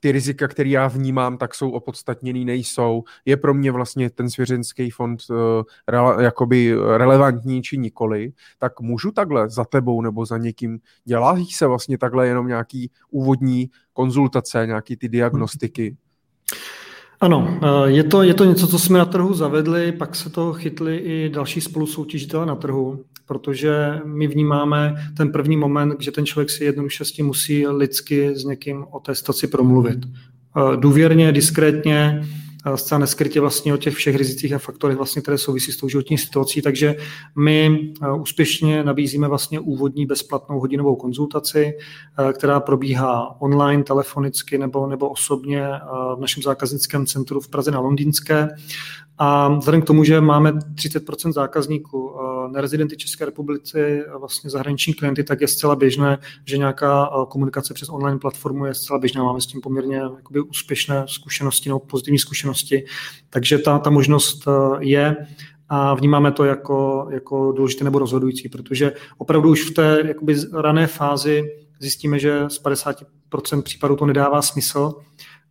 ty rizika, které já vnímám, tak jsou opodstatněný, nejsou. Je pro mě vlastně ten svěřenský fond uh, jakoby relevantní či nikoli, tak můžu takhle za tebou nebo za někým dělat se vlastně takhle jenom nějaký úvodní konzultace, nějaký ty diagnostiky? Ano, eh, je to, je to něco, co jsme na trhu zavedli, pak se to chytli i další spolusoutěžitele na trhu, protože my vnímáme ten první moment, že ten člověk si jednoduše s tím musí lidsky s někým o té staci promluvit. Eh, důvěrně, diskrétně, zcela neskrytě vlastně o těch všech rizicích a faktorech, vlastně, které souvisí s tou životní situací. Takže my úspěšně nabízíme vlastně úvodní bezplatnou hodinovou konzultaci, která probíhá online, telefonicky nebo, nebo osobně v našem zákaznickém centru v Praze na Londýnské. A vzhledem k tomu, že máme 30% zákazníků nerezidenty České republiky, vlastně zahraniční klienty, tak je zcela běžné, že nějaká komunikace přes online platformu je zcela běžná. Máme s tím poměrně jakoby, úspěšné zkušenosti nebo pozitivní zkušenosti. Takže ta, ta možnost je a vnímáme to jako, jako důležité nebo rozhodující, protože opravdu už v té jakoby, rané fázi zjistíme, že z 50% případů to nedává smysl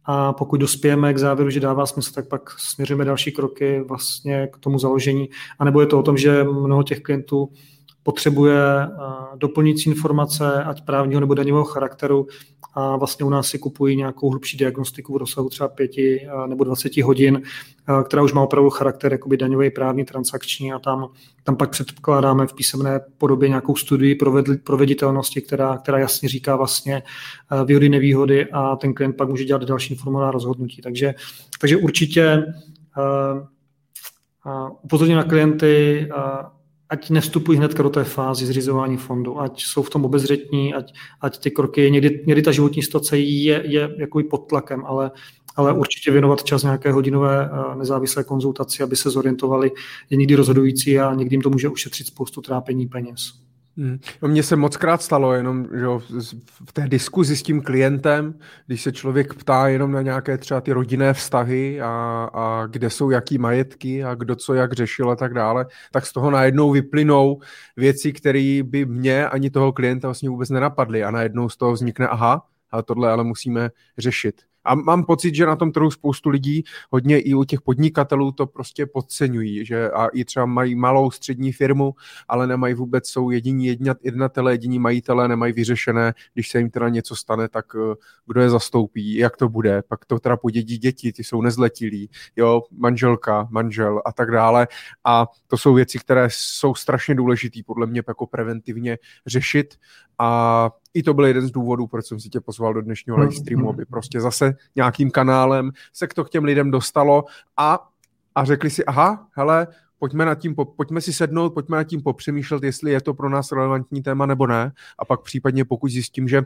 a pokud dospějeme k závěru, že dává smysl, tak pak směřujeme další kroky vlastně k tomu založení. A nebo je to o tom, že mnoho těch klientů potřebuje doplňující informace, ať právního nebo daňového charakteru a vlastně u nás si kupují nějakou hlubší diagnostiku v rozsahu třeba 5 nebo 20 hodin, která už má opravdu charakter jakoby daňový, právní, transakční a tam, tam pak předkládáme v písemné podobě nějakou studii proveditelnosti, která, která jasně říká vlastně výhody, nevýhody a ten klient pak může dělat další informovaná rozhodnutí. Takže, takže určitě upozorňuji na klienty, ať nestupují hned do té fázi zřizování fondu, ať jsou v tom obezřetní, ať, ať ty kroky, někdy, někdy ta životní situace je, je jako pod tlakem, ale, ale určitě věnovat čas nějaké hodinové eh, nezávislé konzultaci, aby se zorientovali, je někdy rozhodující a někdy jim to může ušetřit spoustu trápení peněz. Hmm. No mně se moc krát stalo jenom že v té diskuzi s tím klientem, když se člověk ptá jenom na nějaké třeba ty rodinné vztahy a, a kde jsou jaký majetky a kdo co jak řešil a tak dále, tak z toho najednou vyplynou věci, které by mě ani toho klienta vlastně vůbec nenapadly a najednou z toho vznikne aha, ale tohle ale musíme řešit. A mám pocit, že na tom trhu spoustu lidí, hodně i u těch podnikatelů to prostě podceňují, že a i třeba mají malou střední firmu, ale nemají vůbec, jsou jediní jednat, jednatelé, jediní majitelé, nemají vyřešené, když se jim teda něco stane, tak eh, kdo je zastoupí, jak to bude, pak to teda podědí děti, ty jsou nezletilí, jo, manželka, manžel a tak dále. A to jsou věci, které jsou strašně důležité podle mě jako preventivně řešit. A i to byl jeden z důvodů, proč jsem si tě pozval do dnešního live streamu, aby prostě zase nějakým kanálem se to k těm lidem dostalo a, a řekli si, aha, hele, pojďme, nad tím, pojďme si sednout, pojďme nad tím popřemýšlet, jestli je to pro nás relevantní téma nebo ne. A pak případně pokud zjistím, že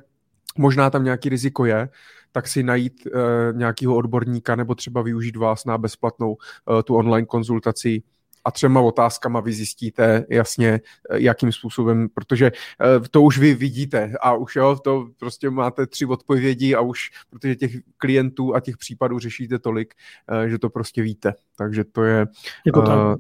možná tam nějaký riziko je, tak si najít uh, nějakého odborníka nebo třeba využít vás na bezplatnou uh, tu online konzultaci a třema otázkama vy zjistíte jasně, eh, jakým způsobem, protože eh, to už vy vidíte a už jo, to prostě máte tři odpovědi a už, protože těch klientů a těch případů řešíte tolik, eh, že to prostě víte. Takže to je, je to,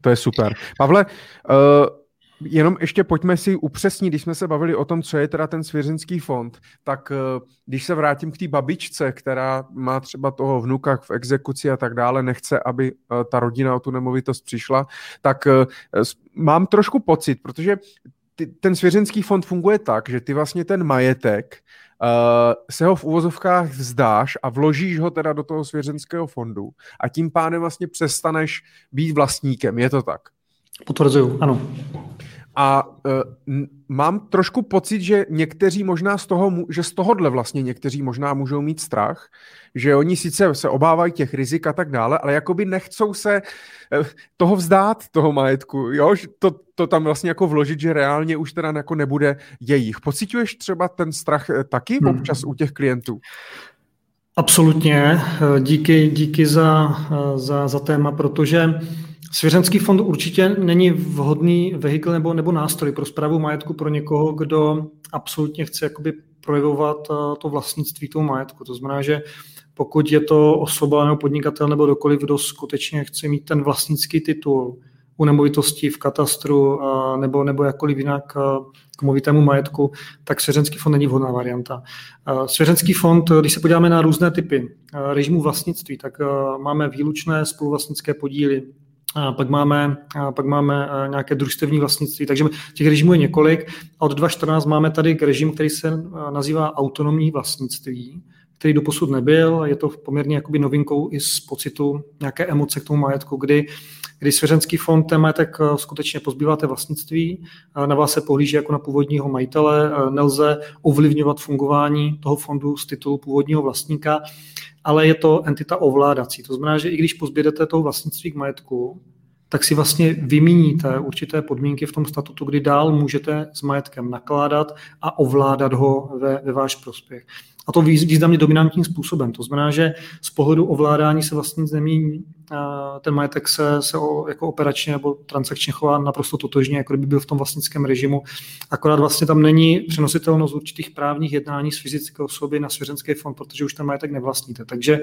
to je super. Pavle, uh, Jenom ještě pojďme si upřesnit, když jsme se bavili o tom, co je teda ten svěřenský fond, tak eh, když se vrátím k té babičce, která má třeba toho vnuka v exekuci a tak dále, nechce, aby eh, ta rodina o tu nemovitost přišla, tak eh, mám trošku pocit, protože ten svěřenský fond funguje tak, že ty vlastně ten majetek se ho v uvozovkách vzdáš a vložíš ho teda do toho svěřenského fondu a tím pádem vlastně přestaneš být vlastníkem. Je to tak? Potvrzuju, ano. A uh, mám trošku pocit, že někteří možná z toho, že z tohohle vlastně někteří možná můžou mít strach, že oni sice se obávají těch rizik a tak dále, ale jakoby nechcou se uh, toho vzdát, toho majetku, jo, to, to tam vlastně jako vložit, že reálně už teda jako nebude jejich. Pocituješ třeba ten strach eh, taky hmm. občas u těch klientů? Absolutně, díky, díky za, za, za téma, protože Svěřenský fond určitě není vhodný vehikl nebo, nebo nástroj pro zprávu majetku pro někoho, kdo absolutně chce jakoby projevovat eh, to vlastnictví toho majetku. To znamená, že pokud je to osoba nebo podnikatel nebo dokoliv, kdo skutečně chce mít ten vlastnický titul u nemovitosti v katastru a, nebo, nebo jakkoliv jinak eh, k movitému majetku, tak svěřenský fond není vhodná varianta. Eh, svěřenský fond, když se podíváme na různé typy režimu vlastnictví, tak máme výlučné spoluvlastnické podíly, a pak máme, a pak máme nějaké družstevní vlastnictví, takže těch režimů je několik. A od 2014 máme tady režim, který se nazývá autonomní vlastnictví, který doposud nebyl. Je to poměrně jakoby novinkou i z pocitu nějaké emoce k tomu majetku, kdy, kdy svěřenský fond ten majetek skutečně pozbývá té vlastnictví, na vás se pohlíží jako na původního majitele, nelze ovlivňovat fungování toho fondu z titulu původního vlastníka ale je to entita ovládací. To znamená, že i když pozbědete toho vlastnictví k majetku, tak si vlastně vymíníte určité podmínky v tom statutu, kdy dál můžete s majetkem nakládat a ovládat ho ve, ve váš prospěch. A to významně dominantním způsobem. To znamená, že z pohledu ovládání se vlastně nic nemění. Ten majetek se, se o, jako operačně nebo transakčně chová naprosto totožně, jako kdyby byl v tom vlastnickém režimu. Akorát vlastně tam není přenositelnost určitých právních jednání z fyzické osoby na svěřenský fond, protože už ten majetek nevlastníte. Takže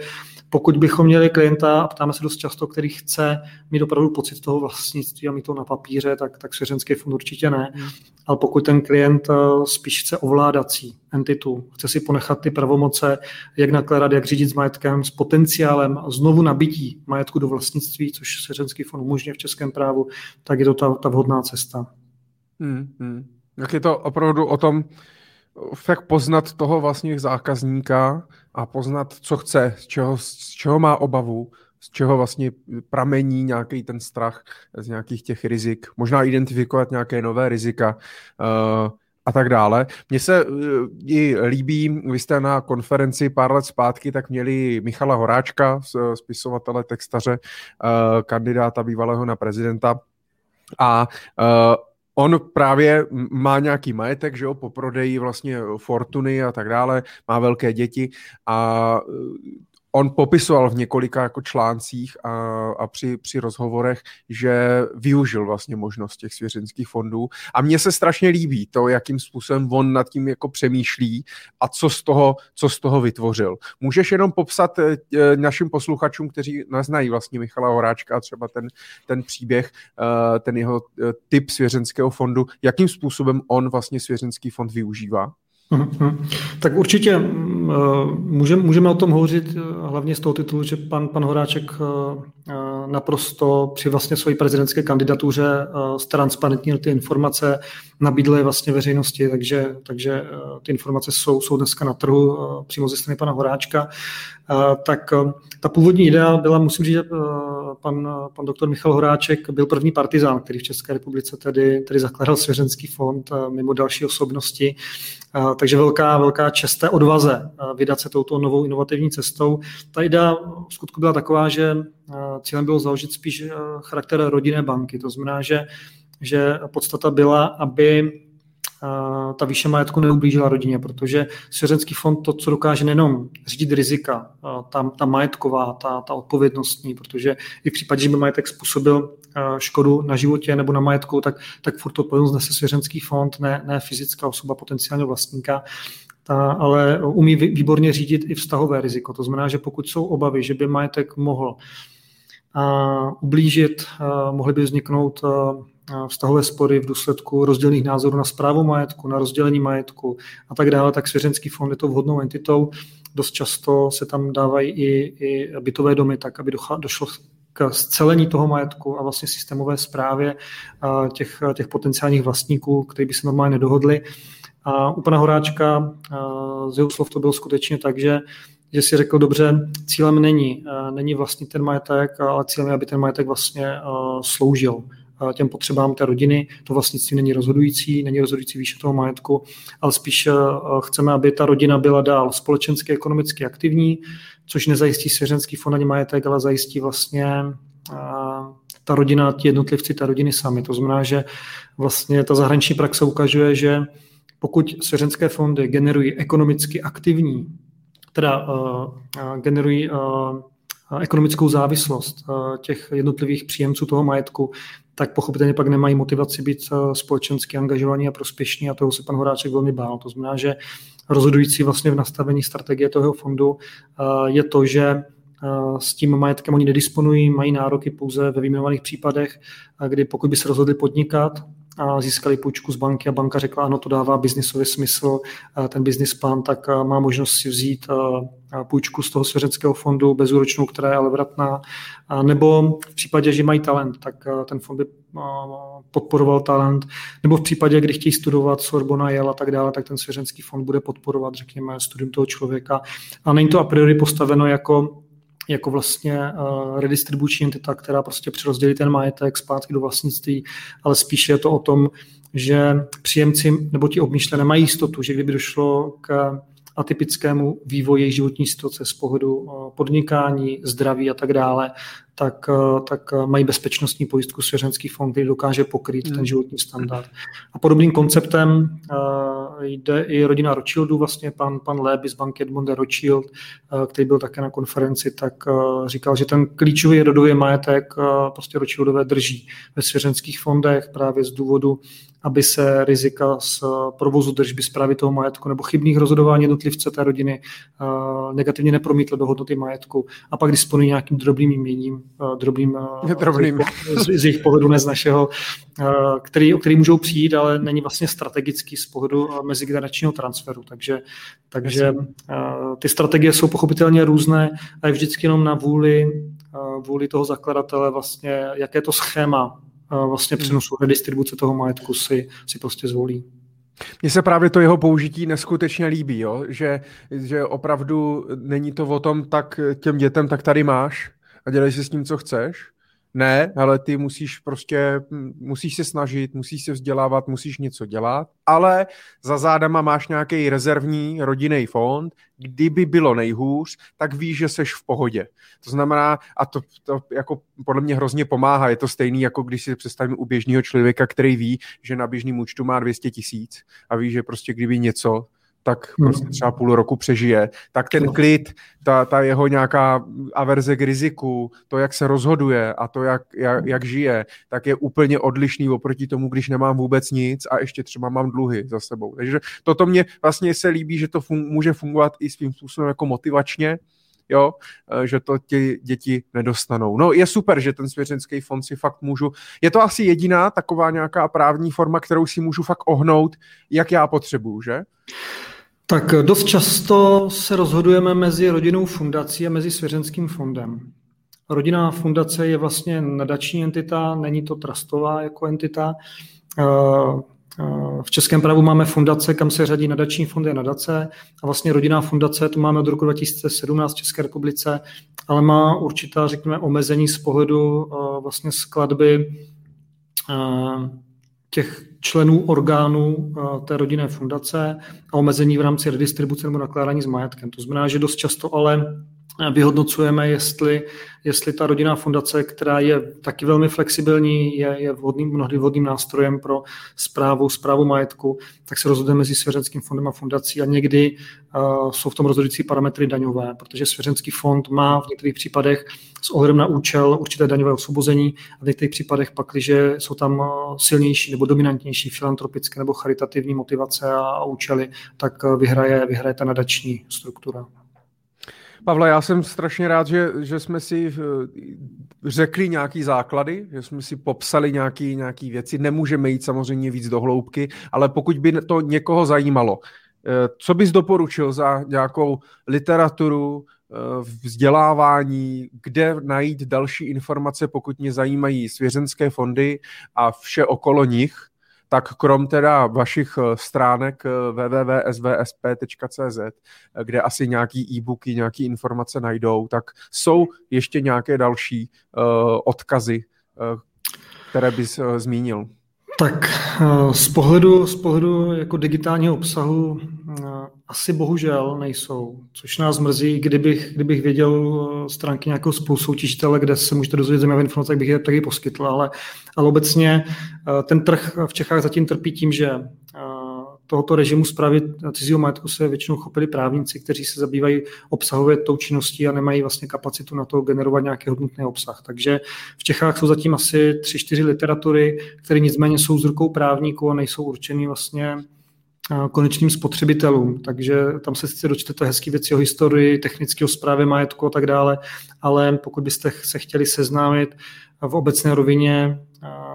pokud bychom měli klienta, a ptáme se dost často, který chce mít opravdu pocit toho vlastnictví a mít to na papíře, tak, tak svěřenský fond určitě ne. Hmm. Ale pokud ten klient eh, spíš chce ovládací entitu, chce si ponechat ty pravomoce, jak nakládat, jak řídit s majetkem, s potenciálem znovu nabití majetku do vlastnictví, což Svěřenský fond umožňuje v českém právu, tak je to ta, ta vhodná cesta. Hmm, hmm. Jak je to opravdu o tom, fakt poznat toho vlastně zákazníka a poznat, co chce, z čeho, z čeho má obavu, z čeho vlastně pramení nějaký ten strach z nějakých těch rizik, možná identifikovat nějaké nové rizika, uh, a tak dále. Mně se uh, i líbí, vy jste na konferenci pár let zpátky, tak měli Michala Horáčka, spisovatele, textaře, uh, kandidáta bývalého na prezidenta a on právě má nějaký majetek, že jo, po prodeji vlastně fortuny a tak dále, má velké děti a on popisoval v několika jako článcích a, a při, při rozhovorech, že využil vlastně možnost těch svěřenských fondů a mně se strašně líbí to, jakým způsobem on nad tím jako přemýšlí a co z toho, co z toho vytvořil. Můžeš jenom popsat e, našim posluchačům, kteří neznají vlastně Michala Horáčka a třeba ten, ten příběh, e, ten jeho typ svěřenského fondu, jakým způsobem on vlastně svěřenský fond využívá? Mhm. Tak určitě eh, můžeme, můžeme o tom hovořit eh, hlavně z toho titulu, že pan, pan Horáček eh, naprosto při vlastně své prezidentské kandidatuře transparentnil ty informace, nabídl je vlastně veřejnosti, takže, takže ty informace jsou, jsou dneska na trhu přímo ze strany pana Horáčka. Tak ta původní idea byla, musím říct, pan, pan doktor Michal Horáček byl první partizán, který v České republice tedy, tedy zakládal svěřenský fond mimo další osobnosti. Takže velká, velká čest odvaze vydat se touto novou inovativní cestou. Ta idea v skutku byla taková, že cílem bylo založit spíš charakter rodinné banky. To znamená, že, že podstata byla, aby ta výše majetku neublížila rodině, protože svěřenský fond to, co dokáže nejenom řídit rizika, ta, ta majetková, ta, ta odpovědnostní, protože i v případě, že by majetek způsobil škodu na životě nebo na majetku, tak, tak furt to odpovědnost nese svěřenský fond, ne, ne fyzická osoba potenciálního vlastníka ta, ale umí výborně řídit i vztahové riziko. To znamená, že pokud jsou obavy, že by majetek mohl ublížit, mohly by vzniknout vztahové spory v důsledku rozdělených názorů na zprávu majetku, na rozdělení majetku a tak dále, tak svěřenský fond je to vhodnou entitou. Dost často se tam dávají i, i bytové domy, tak aby došlo k scelení toho majetku a vlastně systémové zprávě těch, těch potenciálních vlastníků, kteří by se normálně nedohodli. A u pana Horáčka z jeho slov to bylo skutečně tak, že že si řekl, dobře, cílem není, není vlastně ten majetek, ale cílem je, aby ten majetek vlastně sloužil těm potřebám té rodiny. To vlastnictví není rozhodující, není rozhodující výše toho majetku, ale spíš chceme, aby ta rodina byla dál společensky, ekonomicky aktivní, což nezajistí svěřenský fond ani majetek, ale zajistí vlastně ta rodina, ti jednotlivci, ta rodiny sami. To znamená, že vlastně ta zahraniční praxe ukazuje, že pokud svěřenské fondy generují ekonomicky aktivní, teda uh, generují uh, ekonomickou závislost těch jednotlivých příjemců toho majetku, tak pochopitelně pak nemají motivaci být společensky angažovaní a prospěšní a toho se pan Horáček velmi bál. To znamená, že rozhodující vlastně v nastavení strategie toho fondu je to, že s tím majetkem oni nedisponují, mají nároky pouze ve vyjmenovaných případech, kdy pokud by se rozhodli podnikat, a získali půjčku z banky a banka řekla, ano, to dává biznisový smysl, ten business plán, tak má možnost si vzít půjčku z toho svěřeckého fondu bezúročnou, která je ale vratná, nebo v případě, že mají talent, tak ten fond by podporoval talent, nebo v případě, kdy chtějí studovat Sorbona, Yale a tak dále, tak ten svěřenský fond bude podporovat, řekněme, studium toho člověka. A není to a priori postaveno jako jako vlastně uh, redistribuční entita, která prostě přerozdělí ten majetek zpátky do vlastnictví, ale spíše je to o tom, že příjemci nebo ti obmýšlené mají jistotu, že kdyby došlo k atypickému vývoji životní situace z pohledu eh, podnikání, zdraví a tak dále, tak, eh, tak mají bezpečnostní pojistku svěřenský fond, který dokáže pokrýt hmm. ten životní standard. A podobným konceptem jde i rodina Rothschildů, vlastně pan, pan Léby z banky Edmond Rothschild, eh, který byl také na konferenci, tak eh, říkal, že ten klíčový rodový majetek eh, prostě Rothschildové drží ve svěřenských fondech právě z důvodu aby se rizika z provozu držby zprávy toho majetku nebo chybných rozhodování jednotlivce té rodiny negativně nepromítly do hodnoty majetku a pak disponují nějakým drobným jměním, drobným, drobným. Z, z jejich pohledu, ne z našeho, který, o který můžou přijít, ale není vlastně strategický z pohledu mezigeneračního transferu. Takže, takže ty strategie jsou pochopitelně různé a je vždycky jenom na vůli, vůli toho zakladatele vlastně, jaké to schéma vlastně hmm. přenosu redistribuce toho majetku si, si prostě zvolí. Mně se právě to jeho použití neskutečně líbí, jo? Že, že opravdu není to o tom, tak těm dětem, tak tady máš a dělej si s ním, co chceš, ne, ale ty musíš prostě, musíš se snažit, musíš se vzdělávat, musíš něco dělat, ale za zádama máš nějaký rezervní rodinný fond, kdyby bylo nejhůř, tak víš, že seš v pohodě. To znamená, a to, to jako podle mě hrozně pomáhá, je to stejný, jako když si představím u běžného člověka, který ví, že na běžným účtu má 200 tisíc a ví, že prostě kdyby něco, tak hmm. prostě třeba půl roku přežije, tak ten klid, ta, ta jeho nějaká averze k riziku, to, jak se rozhoduje a to, jak, jak, jak žije, tak je úplně odlišný oproti tomu, když nemám vůbec nic a ještě třeba mám dluhy za sebou. Takže toto mě vlastně se líbí, že to fun- může fungovat i svým způsobem jako motivačně, jo, eh, že to ti děti nedostanou. No je super, že ten svěřenský fond si fakt můžu, je to asi jediná taková nějaká právní forma, kterou si můžu fakt ohnout, jak já potřebuju, že? Tak dost často se rozhodujeme mezi rodinou fundací a mezi svěřenským fondem. Rodinná fundace je vlastně nadační entita, není to trustová jako entita. Eh, eh, v českém právu máme fundace, kam se řadí nadační fondy a nadace. A vlastně rodinná fundace tu máme od roku 2017 v České republice, ale má určitá, řekněme, omezení z pohledu eh, vlastně skladby těch členů orgánů eh, té rodinné fundace a omezení v rámci redistribuce nebo nakládání s majetkem. To znamená, že dost často ale vyhodnocujeme, jestli, jestli ta rodinná fundace, která je taky velmi flexibilní, je, je vhodným, mnohdy vhodným nástrojem pro zprávu, zprávu majetku, tak se rozhoduje mezi svěřenským fondem a fundací a někdy uh, jsou v tom rozhodující parametry daňové, protože svěřenský fond má v některých případech s ohledem na účel určité daňové osvobození a v některých případech pak, když jsou tam silnější nebo dominantnější filantropické nebo charitativní motivace a, a účely, tak vyhraje, vyhraje ta nadační struktura. Pavle, já jsem strašně rád, že, že jsme si eh, řekli nějaký základy, že jsme si popsali nějaký, nějaký věci. Nemůžeme jít samozřejmě víc do hloubky, ale pokud by to někoho zajímalo, eh, co bys doporučil za nějakou literaturu, eh, vzdělávání, kde najít další informace, pokud mě zajímají svěřenské fondy a vše okolo nich, tak krom teda vašich eh, stránek eh, www.svsp.cz, eh, kde asi nějaký e-booky, nějaké informace najdou, tak jsou ještě nějaké další odkazy, které bys zmínil. Tak eh, z pohledu, z pohledu jako digitálního obsahu eh, asi bohužel nejsou, což nás mrzí, kdybych, kdybych věděl eh, stránky nějakého spolusoutěžitele, kde se můžete dozvědět zajímavé informace, tak bych je taky poskytl, ale, ale obecně ten trh v Čechách zatím trpí tím, že tohoto režimu zprávy cizího majetku se většinou chopili právníci, kteří se zabývají obsahově tou činností a nemají vlastně kapacitu na to generovat nějaký hodnotný obsah. Takže v Čechách jsou zatím asi tři, čtyři literatury, které nicméně jsou z rukou právníků a nejsou určeny vlastně konečným spotřebitelům. Takže tam se sice dočtete hezké věci o historii, technického zprávy majetku a tak dále, ale pokud byste se chtěli seznámit v obecné rovině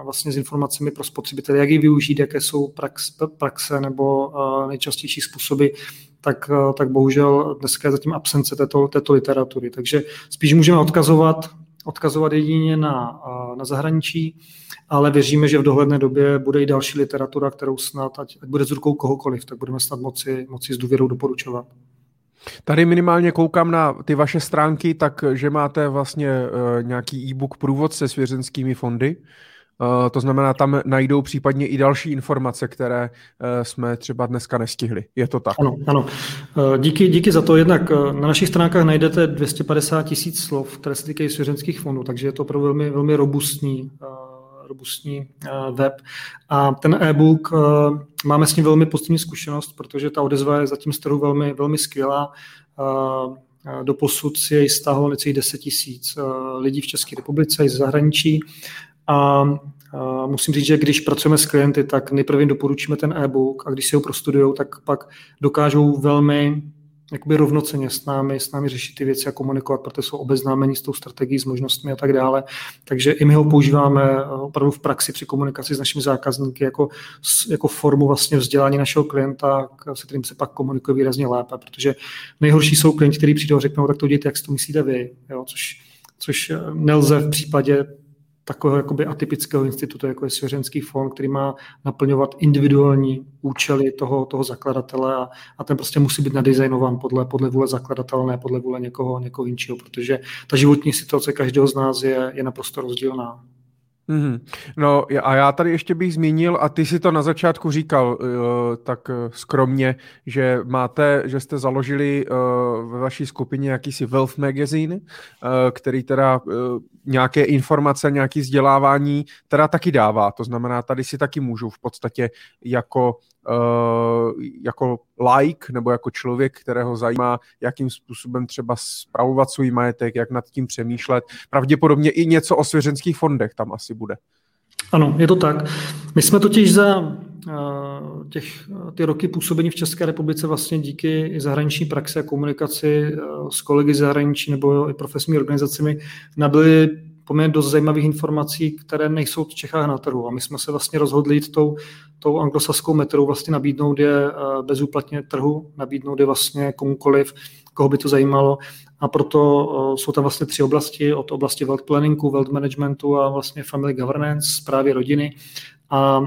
vlastně s informacemi pro spotřebitele, jak ji využít, jaké jsou prax, praxe nebo nejčastější způsoby, tak, tak bohužel dneska je zatím absence této, této literatury. Takže spíš můžeme odkazovat, odkazovat jedině na, na zahraničí, ale věříme, že v dohledné době bude i další literatura, kterou snad, ať, ať bude z rukou kohokoliv, tak budeme snad moci, moci s důvěrou doporučovat. Tady minimálně koukám na ty vaše stránky, takže máte vlastně uh, nějaký e-book průvodce s věřenskými fondy. Uh, to znamená, tam najdou případně i další informace, které uh, jsme třeba dneska nestihli. Je to tak? Ano, ano. Uh, díky, díky za to. Jednak na našich stránkách najdete 250 tisíc slov, které se týkají svěřenských fondů, takže je to opravdu velmi, velmi robustní robustní web. A ten e-book, máme s ním velmi pozitivní zkušenost, protože ta odezva je zatím z trhu velmi, velmi skvělá. Do posud si jej stáhlo necelých 10 tisíc lidí v České republice i z zahraničí. A musím říct, že když pracujeme s klienty, tak nejprve doporučíme ten e-book a když si ho prostudují, tak pak dokážou velmi jakoby rovnoceně s námi, s námi řešit ty věci a komunikovat, protože jsou obeznámeni s tou strategií, s možnostmi a tak dále. Takže i my ho používáme eh, opravdu v praxi při komunikaci s našimi zákazníky jako, jako formu vlastně vzdělání našeho klienta, se kterým se pak komunikuje výrazně lépe, protože nejhorší jsou klienti, kteří přijdou a řeknou, tak to dějte, jak si to myslíte vy, jo, což, což eh, nelze v případě takového jakoby atypického institutu, jako je svěřenský fond, který má naplňovat individuální účely toho, toho zakladatele a, a ten prostě musí být nadizajnován podle, podle vůle zakladatele, ne podle vůle někoho, někoho jiného, protože ta životní situace každého z nás je, je naprosto rozdílná. Mm-hmm. No a já tady ještě bych zmínil, a ty si to na začátku říkal uh, tak uh, skromně, že máte, že jste založili uh, ve vaší skupině jakýsi Wealth Magazine, uh, který teda uh, nějaké informace, nějaké vzdělávání teda taky dává. To znamená, tady si taky můžu v podstatě jako jako like nebo jako člověk, kterého zajímá, jakým způsobem třeba spravovat svůj majetek, jak nad tím přemýšlet. Pravděpodobně i něco o svěřenských fondech tam asi bude. Ano, je to tak. My jsme totiž za uh, těch, ty roky působení v České republice vlastně díky zahraniční praxi a komunikaci uh, s kolegy zahraničí nebo i profesními organizacemi nabili poměrně dost zajímavých informací, které nejsou v Čechách na trhu. A my jsme se vlastně rozhodli jít tou, tou anglosaskou metodou vlastně nabídnout je eh, bezúplatně trhu, nabídnout je vlastně komukoliv, koho by to zajímalo. A proto eh, jsou tam vlastně tři oblasti, od oblasti wealth planningu, wealth managementu a vlastně family governance, zprávy rodiny. A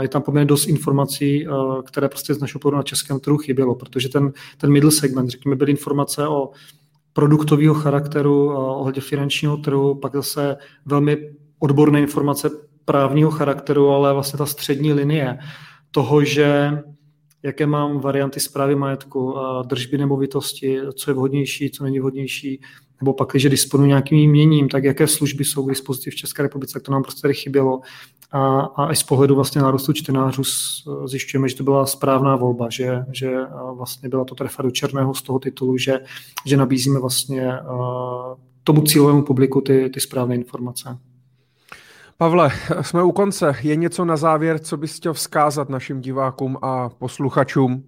je tam poměrně dost informací, eh, které prostě z našeho pohledu na českém trhu chybělo, protože ten, ten middle segment, řekněme, byly informace o produktového charakteru ohledně finančního trhu, pak zase velmi odborné informace právního charakteru, ale vlastně ta střední linie toho, že jaké mám varianty zprávy majetku, držby nemovitosti, co je vhodnější, co není vhodnější, nebo pak, když disponuji nějakým měním, tak jaké služby jsou k dispozici v České republice, tak to nám prostě tady chybělo. A, a i z pohledu vlastně nárůstu čtenářů zjišťujeme, že to byla správná volba, že, že vlastně byla to trefa do černého z toho titulu, že, že nabízíme vlastně tomu cílovému publiku ty, ty správné informace. Pavle, jsme u konce. Je něco na závěr, co bys chtěl vzkázat našim divákům a posluchačům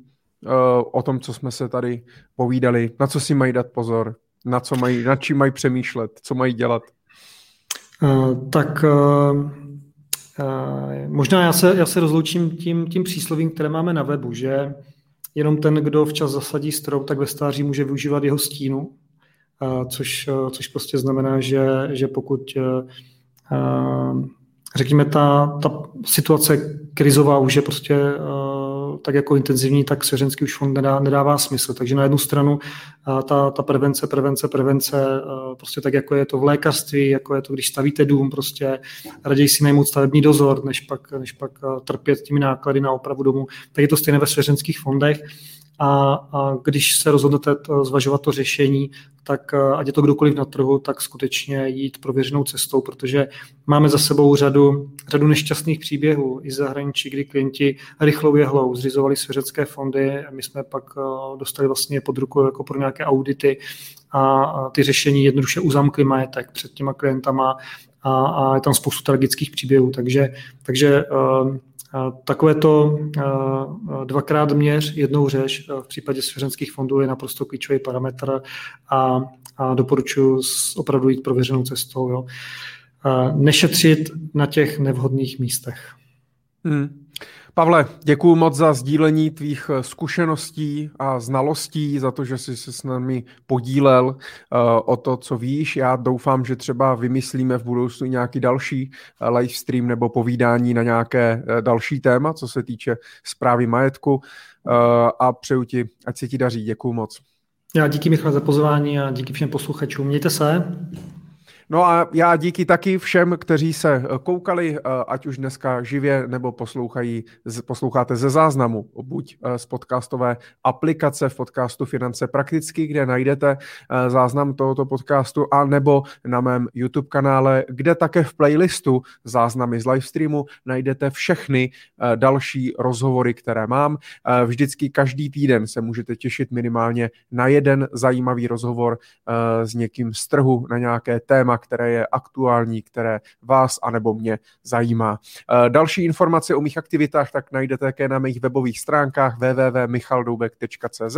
o tom, co jsme se tady povídali, na co si mají dát pozor? Na, co mají, na čím mají přemýšlet, co mají dělat? Uh, tak uh, uh, možná já se, já se rozloučím tím, tím příslovím, které máme na webu, že jenom ten, kdo včas zasadí strop, tak ve stáří může využívat jeho stínu, což, což prostě znamená, že, že pokud řekněme, ta, ta situace krizová už je prostě tak jako intenzivní, tak svěřenský už fond nedá, nedává smysl. Takže na jednu stranu ta, ta prevence, prevence, prevence, prostě tak jako je to v lékařství, jako je to, když stavíte dům, prostě raději si najmout stavební dozor, než pak, než pak trpět těmi náklady na opravu domu. Tak je to stejné ve svěřenských fondech a, a když se rozhodnete to, zvažovat to řešení, tak ať je to kdokoliv na trhu, tak skutečně jít prověřenou cestou, protože máme za sebou řadu, řadu nešťastných příběhů i zahraničí, kdy klienti rychlou jehlou zřizovali svěřecké fondy, my jsme pak dostali vlastně pod ruku jako pro nějaké audity a ty řešení jednoduše uzamkli majetek před těma klientama a, a je tam spoustu tragických příběhů, takže, takže Takové to dvakrát měř, jednou řeš v případě svěřenských fondů je naprosto klíčový parametr a, a doporučuji opravdu jít prověřenou cestou. Jo. Nešetřit na těch nevhodných místech. Hmm. Pavle, děkuji moc za sdílení tvých eh, zkušeností a znalostí, za to, že jsi se s námi podílel uh, o to, co víš. Já doufám, že třeba vymyslíme v budoucnu nějaký další uh, live stream nebo povídání na nějaké uh, další téma, co se týče zprávy majetku a přeju ti, ať se ti daří. Děkuji moc. Já díky Michal za pozvání a díky všem posluchačům. Mějte se. No a já díky taky všem, kteří se eh, koukali, eh, ať už dneska živě nebo poslouchají, posloucháte ze záznamu, buď eh, z podcastové aplikace v podcastu Finance prakticky, kde najdete záznam tohoto podcastu, a nebo na mém YouTube kanále, kde také v playlistu záznamy z livestreamu najdete všechny další rozhovory, které mám. Vždycky každý týden se můžete těšit minimálně na jeden zajímavý rozhovor s někým z trhu na nějaké téma, které je aktuální, které vás anebo mě zajímá. Eh, další informace o mých aktivitách tak najdete také na mých webových stránkách www.michaldoubek.cz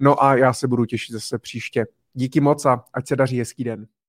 No a já se budu těšit zase příště. Díky moc a ať se daří hezký den.